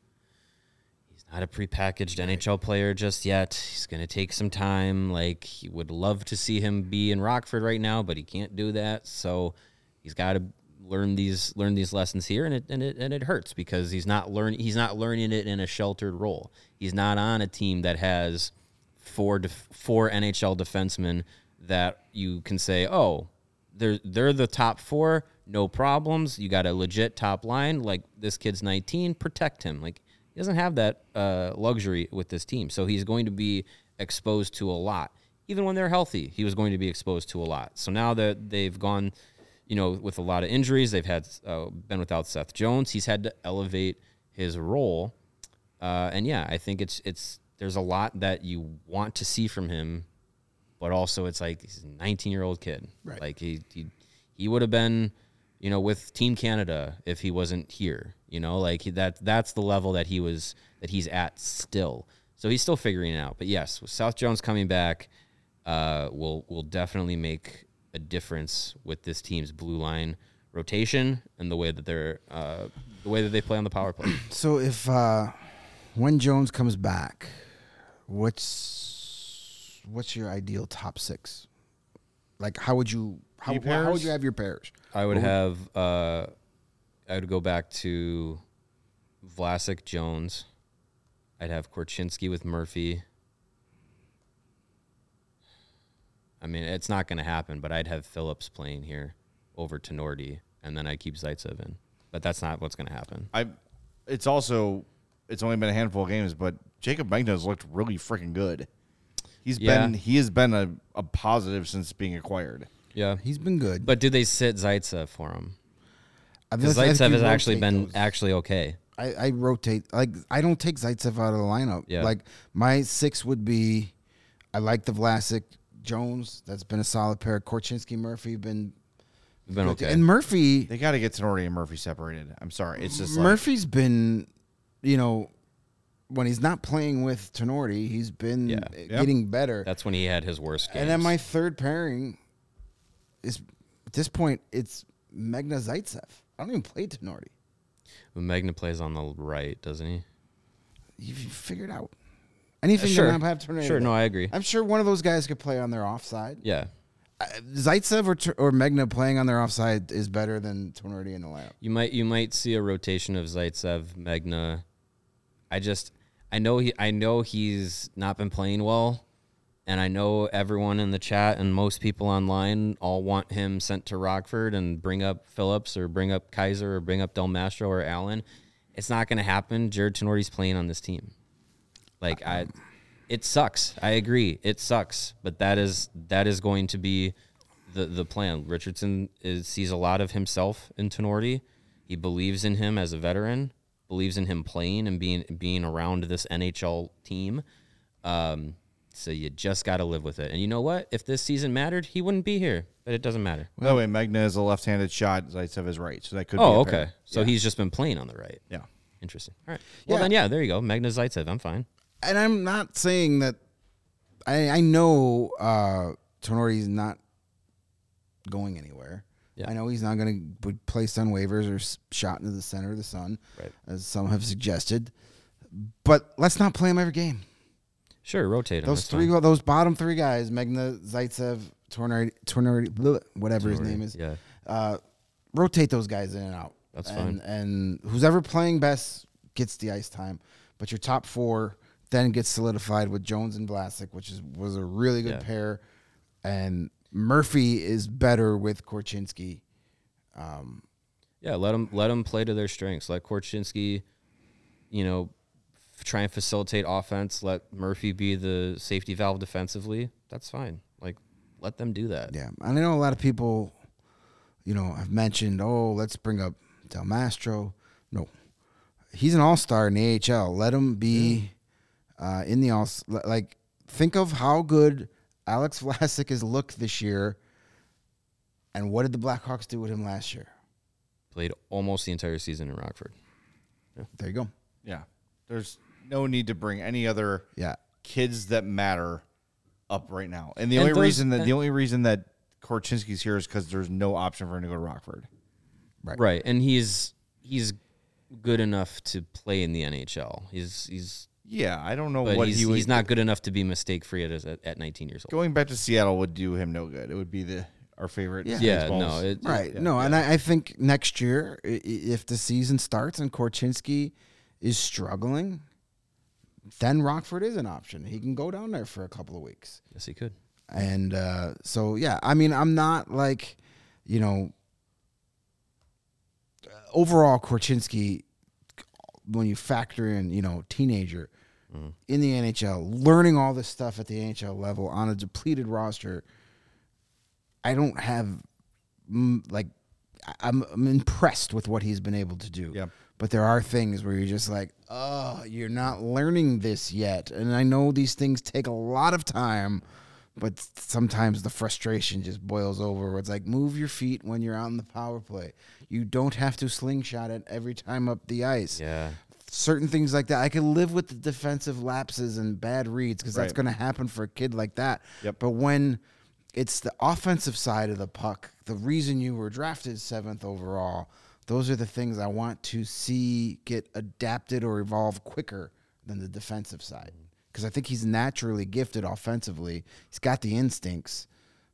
B: he's not a prepackaged NHL player just yet. He's gonna take some time. Like he would love to see him be in Rockford right now, but he can't do that. So he's got to learn these learn these lessons here, and it and it and it hurts because he's not learning he's not learning it in a sheltered role. He's not on a team that has four def- four NHL defensemen that you can say, oh, they're they're the top four, no problems. You got a legit top line. Like this kid's 19, protect him. Like he doesn't have that uh, luxury with this team, so he's going to be exposed to a lot. Even when they're healthy, he was going to be exposed to a lot. So now that they've gone, you know, with a lot of injuries, they've had uh, been without Seth Jones. He's had to elevate his role, uh, and yeah, I think it's it's there's a lot that you want to see from him but also it's like he's a 19 year old kid.
C: Right.
B: Like he he, he would have been, you know, with Team Canada if he wasn't here. You know, like he, that that's the level that he was that he's at still. So he's still figuring it out. But yes, with Seth Jones coming back, uh, will will definitely make a difference with this team's blue line rotation and the way that they're uh, the way that they play on the power play. *clears throat*
C: So if uh, when Jones comes back, what's what's your ideal top six? Like, how would you how, how would you have your pairs?
B: I would have uh, I would go back to Vlasic Jones. I'd have Korchinski with Murphy. I mean, it's not going to happen, but I'd have Phillips playing here over Tinordi, and then I keep Zaitsev in. But that's not what's going to happen.
A: I. It's also. It's only been a handful of games, but Jaycob Megna's looked really freaking good. He's
B: Yeah.
A: been he has been a, a positive since being acquired.
B: Yeah,
C: He's been good.
B: but do they sit Zaitsev for him?
C: I
B: Because Zaitsev has actually been
C: those.
B: actually okay.
C: I, I rotate like I don't take Zaitsev out of the lineup.
B: Yeah.
C: Like my six would be, I like the Vlasic Jones. That's been a solid pair. Korchinski Murphy been
B: Been okay.
C: and Murphy
A: They got to get Tinordi and Murphy separated. I'm sorry, it's just like,
C: Murphy's been, you know, when he's not playing with Tinordi, he's been
B: Yeah.
C: Uh, getting better.
B: That's when he had his worst games.
C: and then my third pairing is at this point it's Megna Zaitsev. I don't even play Tinordi.
B: Megna plays on the right, doesn't he?
C: You figured out anything
B: sure.
C: that have.
B: Sure, no, I agree.
C: I'm sure one of those guys could play on their offside.
B: Yeah.
C: Uh, Zaitsev or, or Megna playing on their offside is better than Tinordi in the lineup.
B: You might you might see a rotation of Zaitsev, Megna. I just I know he I know he's not been playing well, and I know everyone in the chat and most people online all want him sent to Rockford and bring up Phillips or bring up Kaiser or bring up Del Mastro or Allan. It's not going to happen. Jarred Tinordi's playing on this team. Like I, it sucks. I agree. It sucks, but that is that is going to be the the plan. Richardson is sees a lot of himself in Tinordi. He believes in him as a veteran, believes in him playing and being being around this NHL team. Um, so you just got to live with it. And you know what? If this season mattered, he wouldn't be here. But it doesn't matter.
A: By the way, Megna is a left-handed shot. Zaitsev is right, so that could.
B: Oh,
A: be a pair.
B: okay. So
A: Yeah.
B: he's just been playing on the right.
A: yeah.
B: Interesting. All right. Well,
C: Yeah.
B: then, yeah, there you go. Megna Zaitsev. I'm fine.
C: And I'm not saying that. I I know uh, Tinordi's not going anywhere.
B: Yeah.
C: I know he's not going to be placed on waivers or shot into the center of the sun,
B: Right.
C: as some have suggested. But let's not play him every game.
B: Sure, rotate him.
C: Those three,
B: fine.
C: those bottom three guys, Megna, Zaitsev, Tornari, Tornari, whatever his name is,
B: Yeah.
C: uh, rotate those guys in and out.
B: That's
C: and,
B: fine.
C: And who's ever playing best gets the ice time. But your top four then gets solidified with Jones and Vlasic, which is was a really good
B: Yeah.
C: pair. And Murphy is better with Korchinski.
B: Um, yeah, let them let them play to their strengths. Let Korchinski, you know, f- try and facilitate offense. Let Murphy be the safety valve defensively. That's fine. Like, let them do that.
C: Yeah, and I know a lot of people, you know, have mentioned, oh, let's bring up Del Mastro. No, he's an all star in the AHL. Let him be uh, in the all. Like, think of how good Alex *laughs* Vlasic has looked this year, and what did the Blackhawks do with him last year?
B: Played almost the entire season in Rockford.
C: There you go.
A: Yeah. There's no need to bring any other
C: Yeah,
A: kids that matter up right now. And the
B: And
A: only
B: those-
A: reason that the only reason that Korchinski's here is because there's no option for him to go to Rockford.
C: Right.
B: Right, and he's he's good enough to play in the NHL. He's he's
A: Yeah, I don't know
B: but
A: what
B: he's,
A: he would.
B: he's not good enough to be mistake free at, at at 19 years old.
A: going back to Seattle would do him no good. It would be the our favorite.
C: Yeah.
B: Yeah, no, it,
C: Right. no, and I, I think next year, i- i- if the season starts and Korchinski is struggling, then Rockford is an option. He can go down there for a couple of weeks.
B: yes, he could.
C: And uh, so, yeah, I mean, I'm not like, you know, overall, Korchinski, when you factor in, you know, teenager in the NHL, learning all this stuff at the NHL level on a depleted roster, I don't have, mm, like, I'm, I'm impressed with what he's been able to do.
A: Yeah.
C: But there are things where you're just like, oh, you're not learning this yet. And I know these things take a lot of time, but sometimes the frustration just boils over where it's like, move your feet when you're on the power play. You don't have to slingshot it every time up the ice.
B: Yeah.
C: Certain things like that. I can live with the defensive lapses and bad reads because that's
A: Right.
C: going to happen for a kid like that.
A: Yep.
C: But when it's the offensive side of the puck, the reason you were drafted seventh overall, those are the things I want to see get adapted or evolve quicker than the defensive side. Mm. Because I think he's naturally gifted offensively. He's got the instincts.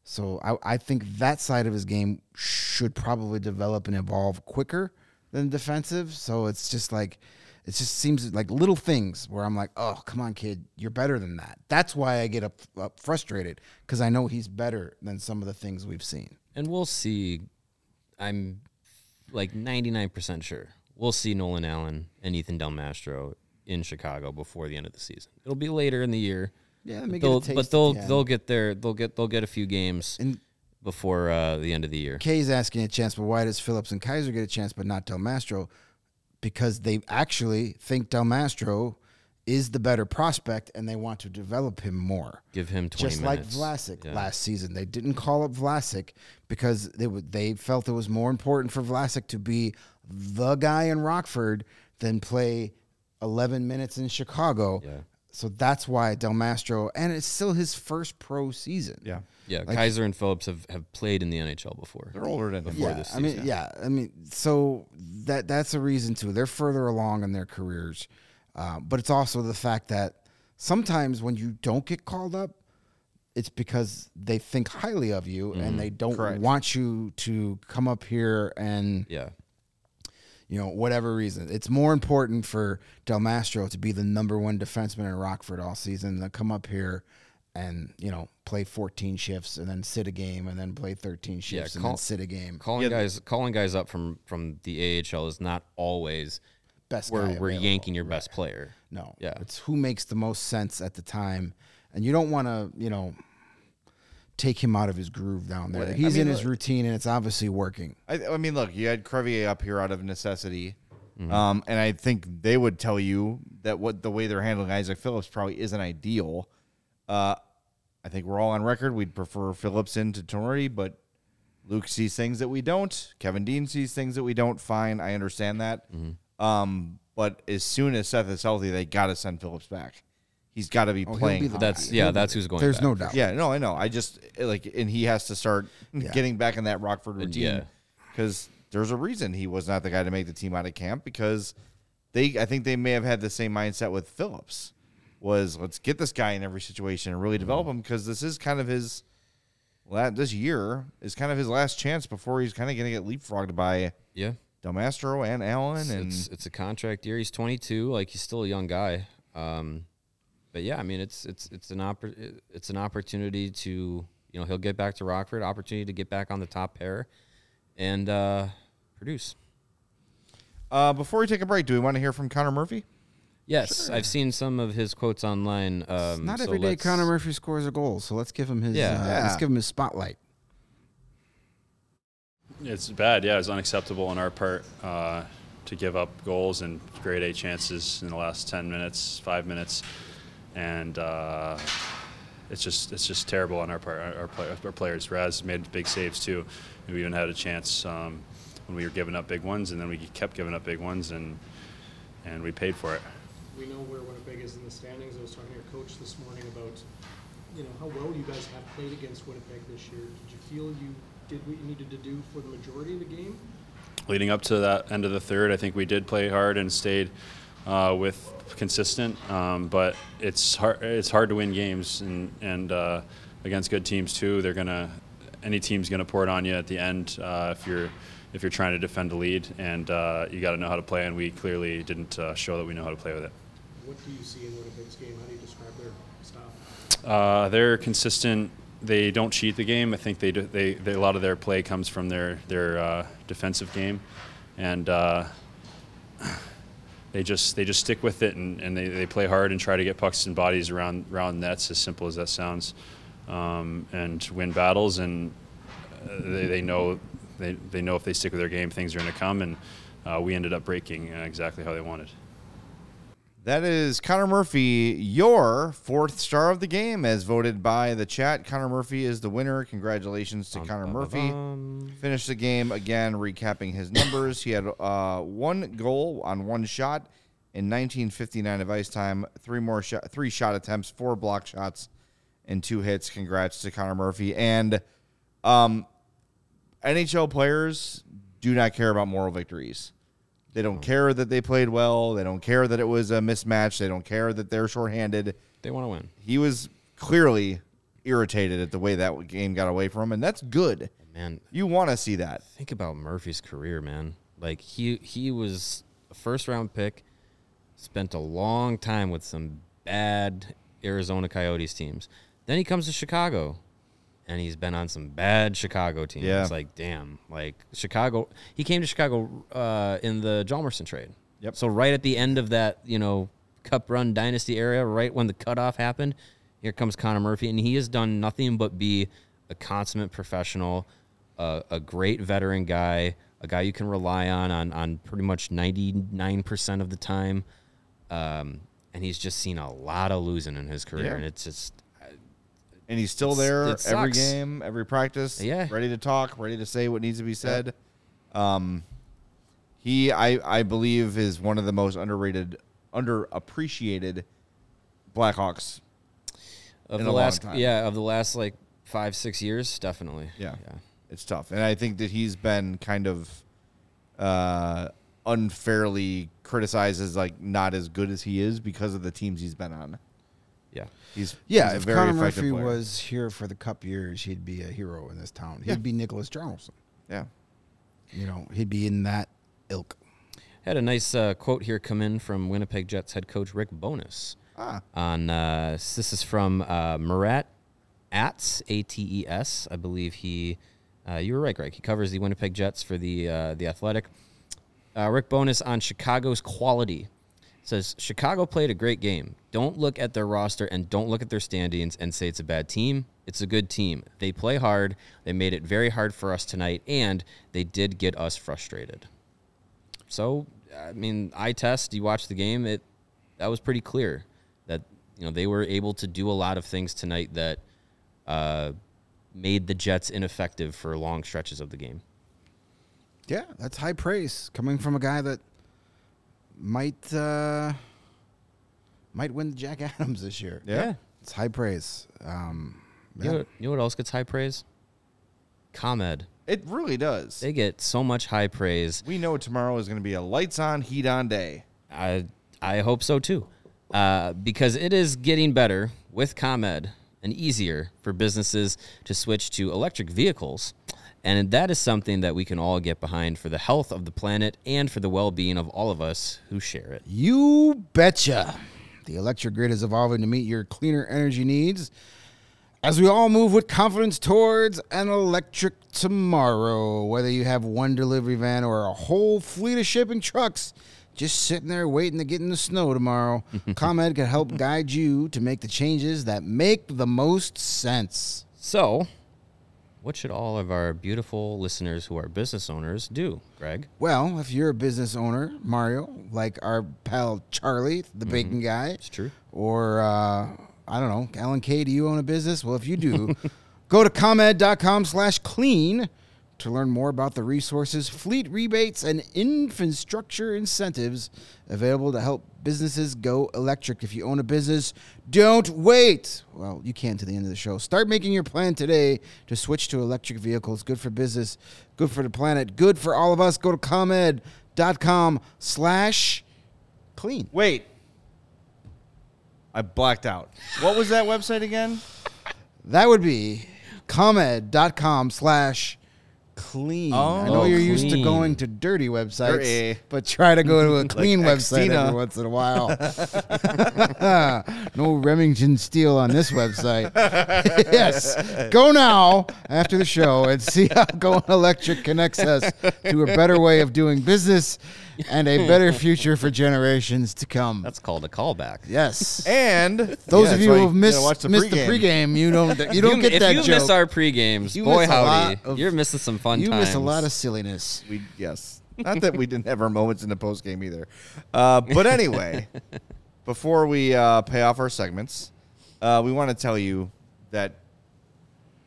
C: So I, I think that side of his game should probably develop and evolve quicker than defensive. So it's just like, it just seems like little things where I'm like, oh, come on, kid, you're better than that. That's why I get up, up frustrated because I know he's better than some of the things we've seen.
B: And we'll see. I'm like 99% sure we'll see Nolan Allan and Ethan Del Mastro in Chicago before the end of the season. It'll be later in the year.
C: Yeah,
B: but
C: let me get
B: they'll, but they'll
C: the
B: they'll get there. They'll get they'll get a few games
C: And
B: before uh, the end of the year.
C: Kay's asking a chance, but why does Phillips and Kaiser get a chance, but not Del Mastro? Because they actually think Del Mastro is the better prospect, and they want to develop him more.
B: Give him 20
C: just
B: minutes.
C: like Vlasic
B: Yeah.
C: last season. They didn't call up Vlasic because they would they felt it was more important for Vlasic to be the guy in Rockford than play 11 minutes in Chicago.
B: Yeah.
C: So that's why Del Mastro, and it's still his first pro season.
A: Yeah.
B: Yeah,
C: Like-
B: Kaiser and Phillips have, have played in the NHL before.
A: They're older than.
B: Before
C: yeah,
B: this
C: I mean, yeah, I mean, so that that's a reason too. They're further along in their careers, uh, but it's also the fact that sometimes when you don't get called up, it's because they think highly of you and they don't
A: Correct.
C: want you to come up here and
B: Yeah.
C: You know whatever reason. It's more important for Del Mastro to be the number one defenseman in Rockford all season than come up here and you know play 14 shifts and then sit a game and then play 13 shifts and
B: call-
C: then sit a game.
B: Calling
A: Yeah.
B: guys calling guys up from from the AHL is not always
C: Best
B: where
C: guy
B: we're
C: available.
B: yanking your best player.
C: No.
B: Yeah.
C: It's who makes the most sense at the time. And you don't want to, you know, take him out of his groove down there.
A: Well, I
C: He's
A: mean,
C: in his
A: look-
C: routine and it's obviously working.
A: I, I mean, look, you had Crevier up here out of necessity, um, and I think they would tell you that what the way they're handling Isaac Phillips probably isn't ideal. Uh, I think we're all on record. We'd prefer Phillips into Tinordi, but Luke sees things that we don't. Kevin Dean sees things that we don't. Fine, I understand that. Um, but as soon as Seth is healthy, they got to send Phillips back. He's got to be
C: he'll
A: playing.
C: be the-
A: hockey.
B: That's yeah, that's who's going.
C: There's
B: back.
C: no doubt.
A: Yeah, no, I know. I just like, and he has to start *laughs* getting back in that Rockford
B: And
A: routine
B: yeah.
A: because there's a reason he was not the guy to make the team out of camp because they, I think they may have had the same mindset with Phillips. Was let's get this guy in every situation and really develop him because this is kind of his. la this year is kind of his last chance before he's kind of going to get leapfrogged by
B: Yeah.
A: Del Mastro and Allan and
B: it's it's a contract year. He's 22, like he's still a young guy. Um, but yeah, I mean, it's it's it's an oppor- it's an opportunity to you know he'll get back to Rockford, opportunity to get back on the top pair, and uh, produce.
A: Uh, before we take a break, do we want to hear from Connor Murphy?
B: Yes, I've seen some of his quotes online. Um,
C: Not
B: so
C: every day Connor Murphy scores a goal, so let's give him his
B: Yeah.
C: uh,
A: Yeah.
C: let's give him his spotlight.
H: It's bad, yeah. It's unacceptable on our part uh, to give up goals and grade A chances in the last 10 minutes, five minutes, and uh, it's just it's just terrible on our part. Our, our, our players, Raz made big saves too. And we even had a chance um, when we were giving up big ones, and then we kept giving up big ones, and and we paid for it.
G: We know where Winnipeg is in the standings. I was talking to your coach this morning about, you know, how well you guys have played against Winnipeg this year. Did you feel you did what you needed to do for the majority of the game?
H: leading up to that end of the third, I think we did play hard and stayed uh, with consistent. Um, but it's hard. It's hard to win games and and uh, against good teams too. They're gonna any team's going to pour it on you at the end uh, if you're if you're trying to defend a lead, and uh, you got to know how to play. And we clearly didn't uh, show that we know how to play with it.
G: What do you see in Winnipeg's game? How do you describe their style?
H: Uh, they're consistent. They don't cheat the game. I think they, do, they, they a lot of their play comes from their their uh, defensive game, and uh, they just they just stick with it and, and they, they play hard and try to get pucks and bodies around around nets. As simple as that sounds, um, and win battles. And uh, they, they know they, they know if they stick with their game, things are going to come. And uh, we ended up breaking uh, exactly how they wanted.
A: That is Connor Murphy, your fourth star of the game, as voted by the chat. Connor Murphy is the winner. Congratulations to Connor Murphy. Finished the game again, recapping his numbers. He had uh, one goal on one shot in 1959 of ice time. Three more shot, three shot attempts, four block shots, and two hits. Congrats to Connor Murphy. And um, NHL players do not care about moral victories. They don't mm. care that they played well. They don't care that it was a mismatch. They don't care that they're shorthanded.
B: They want to win.
A: He was clearly irritated at the way that game got away from him, and that's good.
B: Oh, man,
A: You want to see that.
B: think about Murphy's career, man. Like he he was a first round pick, spent a long time with some bad Arizona Coyotes teams. Then he comes to Chicago, and he's been on some bad Chicago teams.
A: Yeah.
B: It's like damn, like Chicago. He came to Chicago uh, in the Hjalmarsson trade.
A: Yep.
B: So right at the end of that, you know, Cup Run Dynasty area, right when the cutoff happened, here comes Connor Murphy, and he has done nothing but be a consummate professional, uh, a great veteran guy, a guy you can rely on on on pretty much ninety nine percent of the time. Um, and he's just seen a lot of losing in his career,
A: Yeah.
B: and it's just
A: And he's still there
B: it
A: every
B: sucks.
A: game, every practice.
B: Yeah.
A: ready to talk, ready to say what needs to be said. Um, he, I, I believe, is one of the most underrated, underappreciated Blackhawks.
B: of the last yeah of the last like five six years, definitely.
A: Yeah.
B: yeah.
A: It's tough, and I think that he's been kind of uh, unfairly criticized as like not as good as he is because of the teams he's been on.
B: Yeah.
A: He's
C: Yeah,
A: he's a
C: if
A: very
C: Connor Murphy
A: player.
C: was here for the Cup years, he'd be a hero in this town. He'd
A: Yeah.
C: be Niklas Hjalmarsson.
A: yeah.
C: You know, he'd be in that ilk.
B: Had a nice uh, quote here come in from Winnipeg Jets head coach Rick Bowness.
A: Ah.
B: On uh, this is from uh, Murat Ates A T E S. I believe he. Uh, you were right, Greg. He covers the Winnipeg Jets for the uh, the Athletic. Uh, Rick Bowness on Chicago's quality says Chicago played a great game. Don't look at their roster and don't look at their standings and say it's a bad team. It's a good team. They play hard. They made it very hard for us tonight, and they did get us frustrated. So, I mean, I test. You watch the game. It that was pretty clear that you know they were able to do a lot of things tonight that uh, made the Jets ineffective for long stretches of the game.
C: Yeah, that's high praise coming from a guy that might uh, might win the Jack *laughs* Adams this year.
A: Yeah.
C: It's high praise. Um,
B: You,
C: yeah.
B: know, you know what else gets high praise? ComEd.
A: It really does.
B: They get so much high praise.
A: we know tomorrow is going to be a lights on, heat on day.
B: I I hope so too, uh, because it is getting better with ComEd and easier for businesses to switch to electric vehicles, and that is something that we can all get behind for the health of the planet and for the well-being of all of us who share it.
C: You betcha. The electric grid is evolving to meet your cleaner energy needs as we all move with confidence towards an electric tomorrow. Whether you have one delivery van or a whole fleet of shipping trucks just sitting there waiting to get in the snow tomorrow, *laughs* ComEd can help guide you to make the changes that make the most sense.
B: So, what should all of our beautiful listeners who are business owners do, Greg?
C: Well, if you're a business owner, Mario, like our pal Charlie, the bacon guy,
B: It's true.
C: or uh, I don't know, Alan K, do you own a business? Well, if you do, *laughs* go to comed.com slash clean to learn more about the resources, fleet rebates, and infrastructure incentives available to help businesses go electric. If you own a business, don't wait. Well, you can to the end of the show. Start making your plan today to switch to electric vehicles. Good for business, good for the planet, good for all of us. Go to comed.com slash clean.
A: Wait. I blacked out. What was that website again?
C: That would be comed.com slash clean. I know
A: Oh,
C: you're used to going to dirty websites,
A: Dirty.
C: but try to go to a *laughs* clean website
A: Xtina.
C: every once in a while. *laughs* no Remington Steele on this website. *laughs* yes. Go now after the show and see how Going Electric connects us to a better way of doing business and a better future for generations to come.
B: That's called a callback.
C: yes.
A: And
C: Those
A: yeah,
C: of you who have missed,
A: watch the
C: missed the
A: pregame.
C: pregame, you don't you don't
B: you,
C: get
B: if
C: that
B: you miss our pre-games,
C: You
B: boy howdy,
C: of-
B: you're missing some fun
C: you
B: times.
C: miss a lot of silliness.
A: We yes. Not that we didn't have our moments in the postgame either. Uh, but anyway, *laughs* before we uh, pay off our segments, uh, we want to tell you that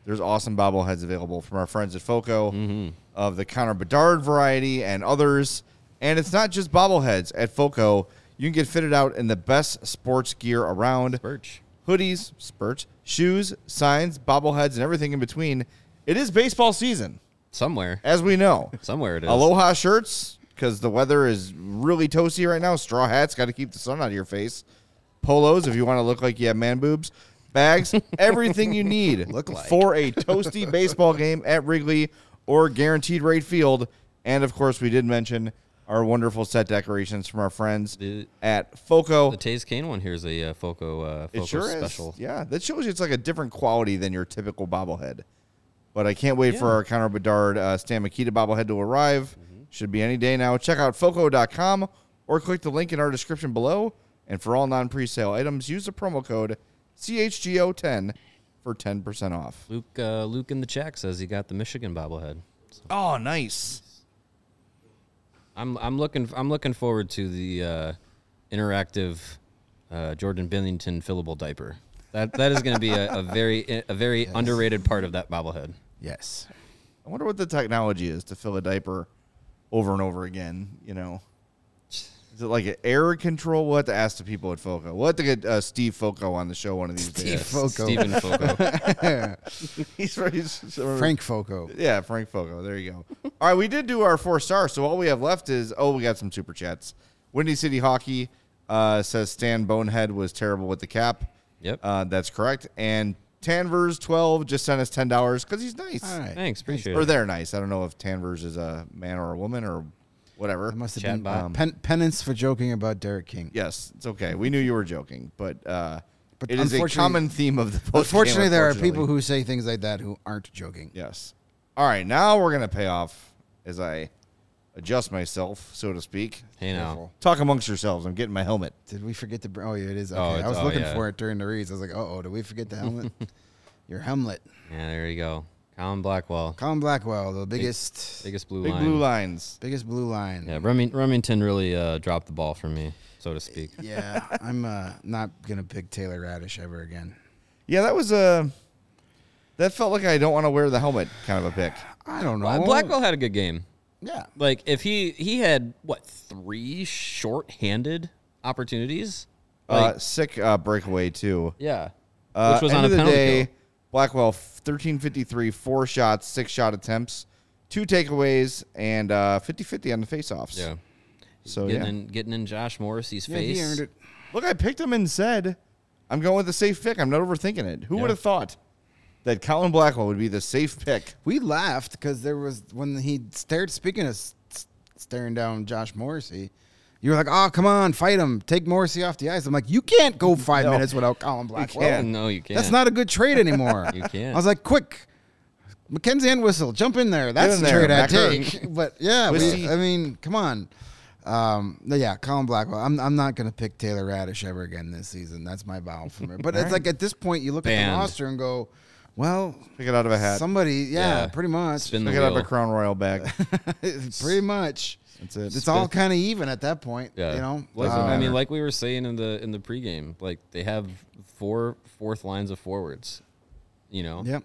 A: there's awesome bobbleheads available from our friends at Foco of the Connor Bedard variety and others. And it's not just bobbleheads at Foco. You can get fitted out in the best sports gear around
B: Birch.
A: hoodies, spurts, shoes, signs, bobbleheads, and everything in between. It is baseball season,
B: Somewhere,
A: as we know.
B: somewhere it is.
A: Aloha shirts because the weather is really toasty right now. Straw hats got to keep the sun out of your face. Polos if you want to look like you have man boobs. Bags, *laughs* everything you need
C: Look like.
A: for a toasty baseball game at Wrigley or guaranteed rate field. And of course, we did mention our wonderful set decorations from our friends
B: The-
A: at Foco.
B: The Toews Kane one here's a uh, Foco, uh, Foco
A: It sure
B: special.
A: is. Yeah, that shows you it's like a different quality than your typical bobblehead. But I can't wait for our Connor Bedard uh, Stan Mikita bobblehead to arrive.
B: Mm-hmm.
A: Should be any day now. Check out foco.com or click the link in our description below. And for all non presale items, use the promo code CHGO10 for 10% off.
B: Luke, uh, Luke in the chat says he got the Michigan bobblehead.
A: Oh, nice.
B: I'm I'm looking I'm looking forward to the uh, interactive uh, Jordan Binnington fillable diaper. That that is going to be a, a very a very underrated part of that bobblehead.
C: Yes.
A: I wonder what the technology is to fill a diaper over and over again, you know? Is it like an air control? We'll have to ask the people at Foco. We'll have to get uh, Steve Foco on the show one of these
C: Steve
A: days.
C: Foco.
B: Stephen Foco. *laughs*
A: he's, he's
C: Frank Foco.
A: Yeah, Frank Foco. There you go. all right, we did do our four stars, so all we have left is oh, we got some super chats. Windy City Hockey uh, says Stan Bonehead was terrible with the cap.
B: Yep.
A: Uh, that's correct. And Tanvers twelve just sent us ten dollars because he's nice.
C: All right.
B: Thanks, appreciate
A: Or
B: it.
A: they're nice. I don't know if Tanvers is a man or a woman or whatever.
C: It must have
B: Chat
C: been
B: bot.
C: uh, pen- penance for joking about Derek King.
A: Yes, it's okay. We knew you were joking, but uh,
C: But
A: it is a common theme of the post.
C: Unfortunately, there are people who say things like that who aren't joking.
A: Yes. All right, now we're gonna pay off as I adjust myself, so to speak.
B: Hey now,
A: Talk amongst yourselves. I'm getting my helmet.
C: Did we forget to? Br- oh, yeah, it is. Okay.
B: Oh,
C: I was
B: oh,
C: looking
B: yeah.
C: for it during the reads. I was like, uh oh, did we forget the helmet? *laughs* Your helmet.
B: yeah, there you go. Colin Blackwell,
C: Colin Blackwell, the biggest,
B: biggest blue
A: Big
B: line.
A: blue lines.
C: biggest blue line.
B: Yeah, Reming- Remington really uh, dropped the ball for me, so to speak.
C: Yeah, I'm uh, not gonna pick Taylor Raddysh ever again.
A: Yeah, that was a. that felt like I don't want to wear the helmet kind of a pick.
C: I don't know.
B: Uh, Blackwell had a good game.
C: Yeah.
B: Like if he he had what three short-handed opportunities. Like,
A: uh, sick uh, breakaway too.
B: yeah,
A: Uh,
B: which was
A: end
B: on a
A: of the
B: penalty
A: day,
B: kill.
A: Blackwell thirteen fifty three, four shots, six shot attempts, two takeaways, and uh, 50-50 on the faceoffs.
B: Yeah,
A: So
B: getting
A: yeah,
B: in getting in Josh Morrissey's
C: Yeah,
B: face.
C: he earned it.
A: look, I picked him and said, I'm going with the safe pick. I'm not overthinking it. Who
B: Yeah.
A: would have thought that Colin Blackwell would be the safe pick?
C: We laughed because there was when he stared. Speaking of s- s- staring down Josh Morrissey, you were like, "Oh, come on, fight him, take Morrissey off the ice." I'm like, "You can't go *laughs* five
A: No.
C: minutes without Colin Blackwell.
A: can't.
B: No, you can't.
C: That's not a good trade *laughs* anymore."
B: You can't.
C: I was like, "Quick, MacKenzie Entwistle, jump in there. That's
A: in
C: the
A: there,
C: trade I take." *laughs* but yeah, we, I mean, come on. Um, no, yeah, Colin Blackwell. I'm, I'm not gonna pick Taylor Raddysh ever again this season. That's my vow from her. But it's like at this point, you look at the roster and go, "Well,
A: Pick it out of a hat.
C: somebody, yeah,
B: Yeah.
C: pretty much."
B: Spin the
A: Pick it out of a Crown Royal bag.
C: pretty much.
A: That's it.
C: It's all kind of even at that point.
B: Yeah,
C: You know,
B: Like,
A: Doesn't
B: I mean,
A: uh,
B: like we were saying in the in the pregame, like they have four fourth lines of forwards. You know.
C: Yep.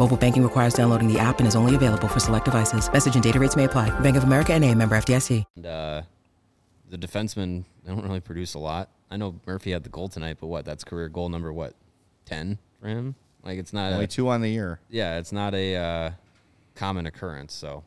I: Mobile banking requires downloading the app and is only available for select devices. Message and data rates may apply. Bank of America and a member FDIC.
B: And, uh, the defensemen they don't really produce a lot. I know Murphy had the goal tonight, but what? That's career goal number what? Ten for him. Like it's not
A: Only
B: a,
A: two on the year.
B: Yeah, it's not a uh, common occurrence. So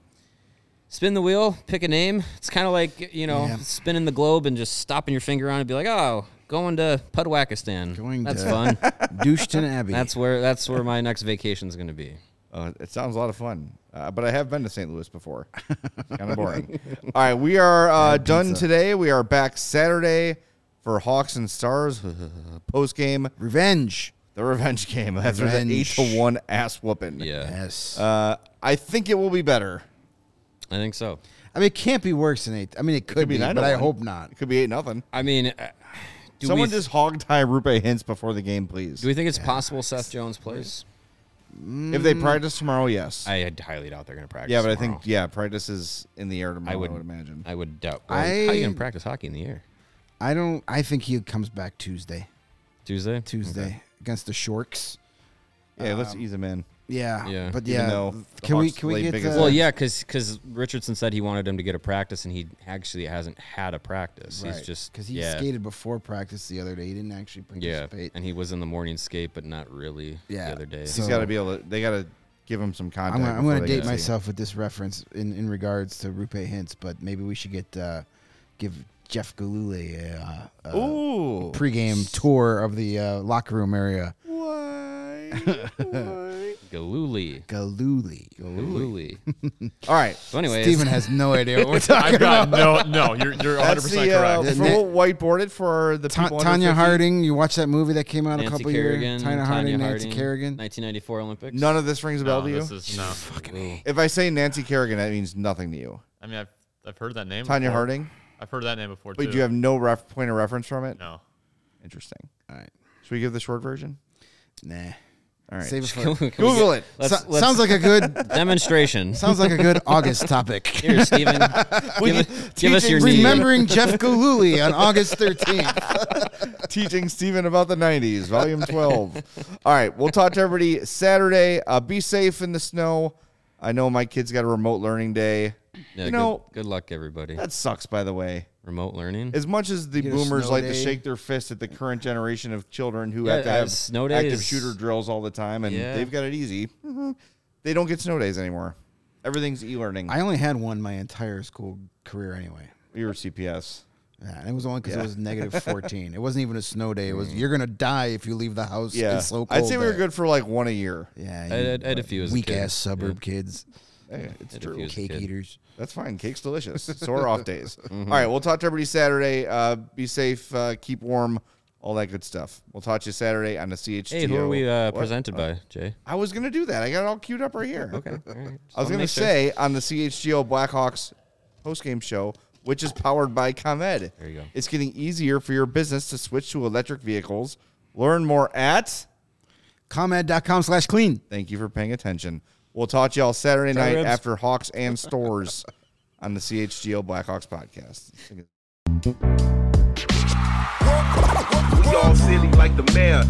B: spin the wheel, pick a name. It's kind of like you know
C: Yeah.
B: spinning the globe and just stopping your finger on it. and Be like, oh, going to Pudwakistan.
C: Going
B: that's
C: to
B: fun. *laughs*
C: Doucheton Abbey.
B: That's where that's where my next vacation is going to be.
A: Uh, it sounds a lot of fun, uh, but I have been to St. Louis before. *laughs* kind of boring. All right, we are uh, done
C: pizza.
A: today. We are back Saturday for Hawks and Stars *laughs* post game.
C: Revenge.
A: The revenge game after that eight
C: Revenge.
A: to one ass whooping.
B: Yeah,
C: Yes.
A: Uh, I think it will be better.
B: I think so.
C: I mean, it can't be worse than eight. I mean, it could, be,
A: nine
C: but I hope not.
A: It could be eight nothing.
B: I mean, uh, do
A: Someone
B: we
A: just hog tie Roope Hintz before the game, please.
B: do we think it's possible Seth Jones plays?
A: if they practice tomorrow, yes.
B: I highly doubt they're going to practice.
A: yeah, but I think yeah, practice is in the air tomorrow. I
B: would-
A: would, imagine.
B: I would doubt. Well, how are you going to practice hockey in the air?
C: I don't. I think he comes back Tuesday.
B: Tuesday.
C: Tuesday
B: Okay.
C: against the Shorks.
A: yeah, let's
C: Um,
A: ease him in.
C: Yeah.
B: Yeah.
C: But
A: Even
C: yeah.
A: though the
C: can we
A: Hawks
C: can we
A: laid
C: get
A: big
C: the,
B: Well, yeah, because because Richardson said he wanted him to get a practice, and he actually hasn't had a practice. He's just
C: because he
B: yeah,
C: skated before practice the other day. He didn't actually
B: yeah,
C: participate.
B: and he was in the morning skate, but not really
C: Yeah.
B: the other day.
C: So-
A: He's got to be able to. They got to give him some contact.
C: I'm gonna, I'm
A: before
C: gonna
A: they
C: date
A: get-
C: myself with this reference in, in regards to Roope Hintz, but maybe we should get uh, give Jeff Gillooly a, uh, a
A: Ooh.
C: pregame tour of the uh, locker room area.
A: Why?
B: Gillooly,
C: Gillooly.
B: Gillooly. *laughs*
A: All right.
B: So, anyways,
C: Steven has no idea what we're *laughs* talking
D: I've got
C: about.
D: no, no. You're you're 100
A: That's
D: percent
A: the, uh,
D: correct.
A: if we'll whiteboard it for the
C: Ta-
A: people under
C: Tonya
A: 50.
C: Harding, you watched that movie that came out a
B: Nancy
C: couple
B: Kerrigan,
C: years. Tonya Harding, Nancy
B: Harding,
C: Kerrigan.
B: 1994 Olympics.
A: None of this rings a bell
D: no,
A: to you.
D: this is no.
A: if I say Nancy Kerrigan, that means nothing to you.
D: I mean, I've I've heard that name.
A: Tonya
D: before.
A: Harding.
D: I've heard that name before
A: But
D: too.
A: do you have no ref- point of reference from it?
D: no.
A: Interesting.
C: All right.
A: Should we give the short version?
C: Nah.
A: All right.
C: Save it *laughs* for.
B: can
A: Google
B: get-
A: it.
B: let's-
C: So-
B: let's-
C: sounds like a good. *laughs*
B: demonstration. *laughs*
C: sounds like a good August topic.
B: Here, Steven, give, it- give us your
A: teaching-
B: knee.
C: Remembering Jeff Gillooly on August 13th.
A: Teaching Stephen about the 90s, volume 12. All right. We'll talk to everybody Saturday. Uh, be safe in the snow. I know my kid's got a remote learning day.
B: Yeah,
A: you
B: good-
A: know,
B: good, luck, everybody.
A: that sucks, by the way.
B: Remote learning.
A: As much as the
C: Get a
A: boomers
C: snow
A: like to
C: day.
A: shake their fist at the current generation of children who
B: Yeah,
A: have to
B: uh,
A: have
B: snow day
A: active shooter drills all the time and
B: Yeah.
A: they've got it easy, *laughs* they don't get snow days anymore. Everything's e-learning.
C: I only had one my entire school career anyway.
A: you were CPS.
C: Yeah, and it was only because
A: Yeah.
C: it was *laughs* negative 14. It wasn't even a snow day. It was you're gonna die if you leave the house.
A: Yeah,
C: it's so cold
A: I'd say we were
C: there."
A: good for like one a year.
C: Yeah,
B: I had- I had a few as a
C: weak
B: kid.
C: ass suburb kids,
A: Hey, it's
B: Had
A: true.
B: few as a
C: cake
B: kid.
C: eaters.
A: That's fine. Cake's delicious. *laughs* so are off days.
B: Mm-hmm.
A: All right, we'll talk to everybody Saturday. Uh, be safe, uh, keep warm, all that good stuff. We'll talk to you Saturday on the CHGO.
B: hey, who are we uh, presented by, Jay?
A: I was gonna do that. I got it all queued up right here.
B: Okay. all right. *laughs* Just
A: I was gonna
B: make sure.
A: say on the CHGO Blackhawks postgame show, which is powered by ComEd.
B: There you go.
A: It's getting easier for your business to switch to electric vehicles. Learn more at.
C: ComEd.com slash clean.
A: Thank you for paying attention. We'll talk to y'all Saturday night
B: ribs.
A: after Hawks and Stores on the CHGO Blackhawks podcast.
J: We all silly like the mayor.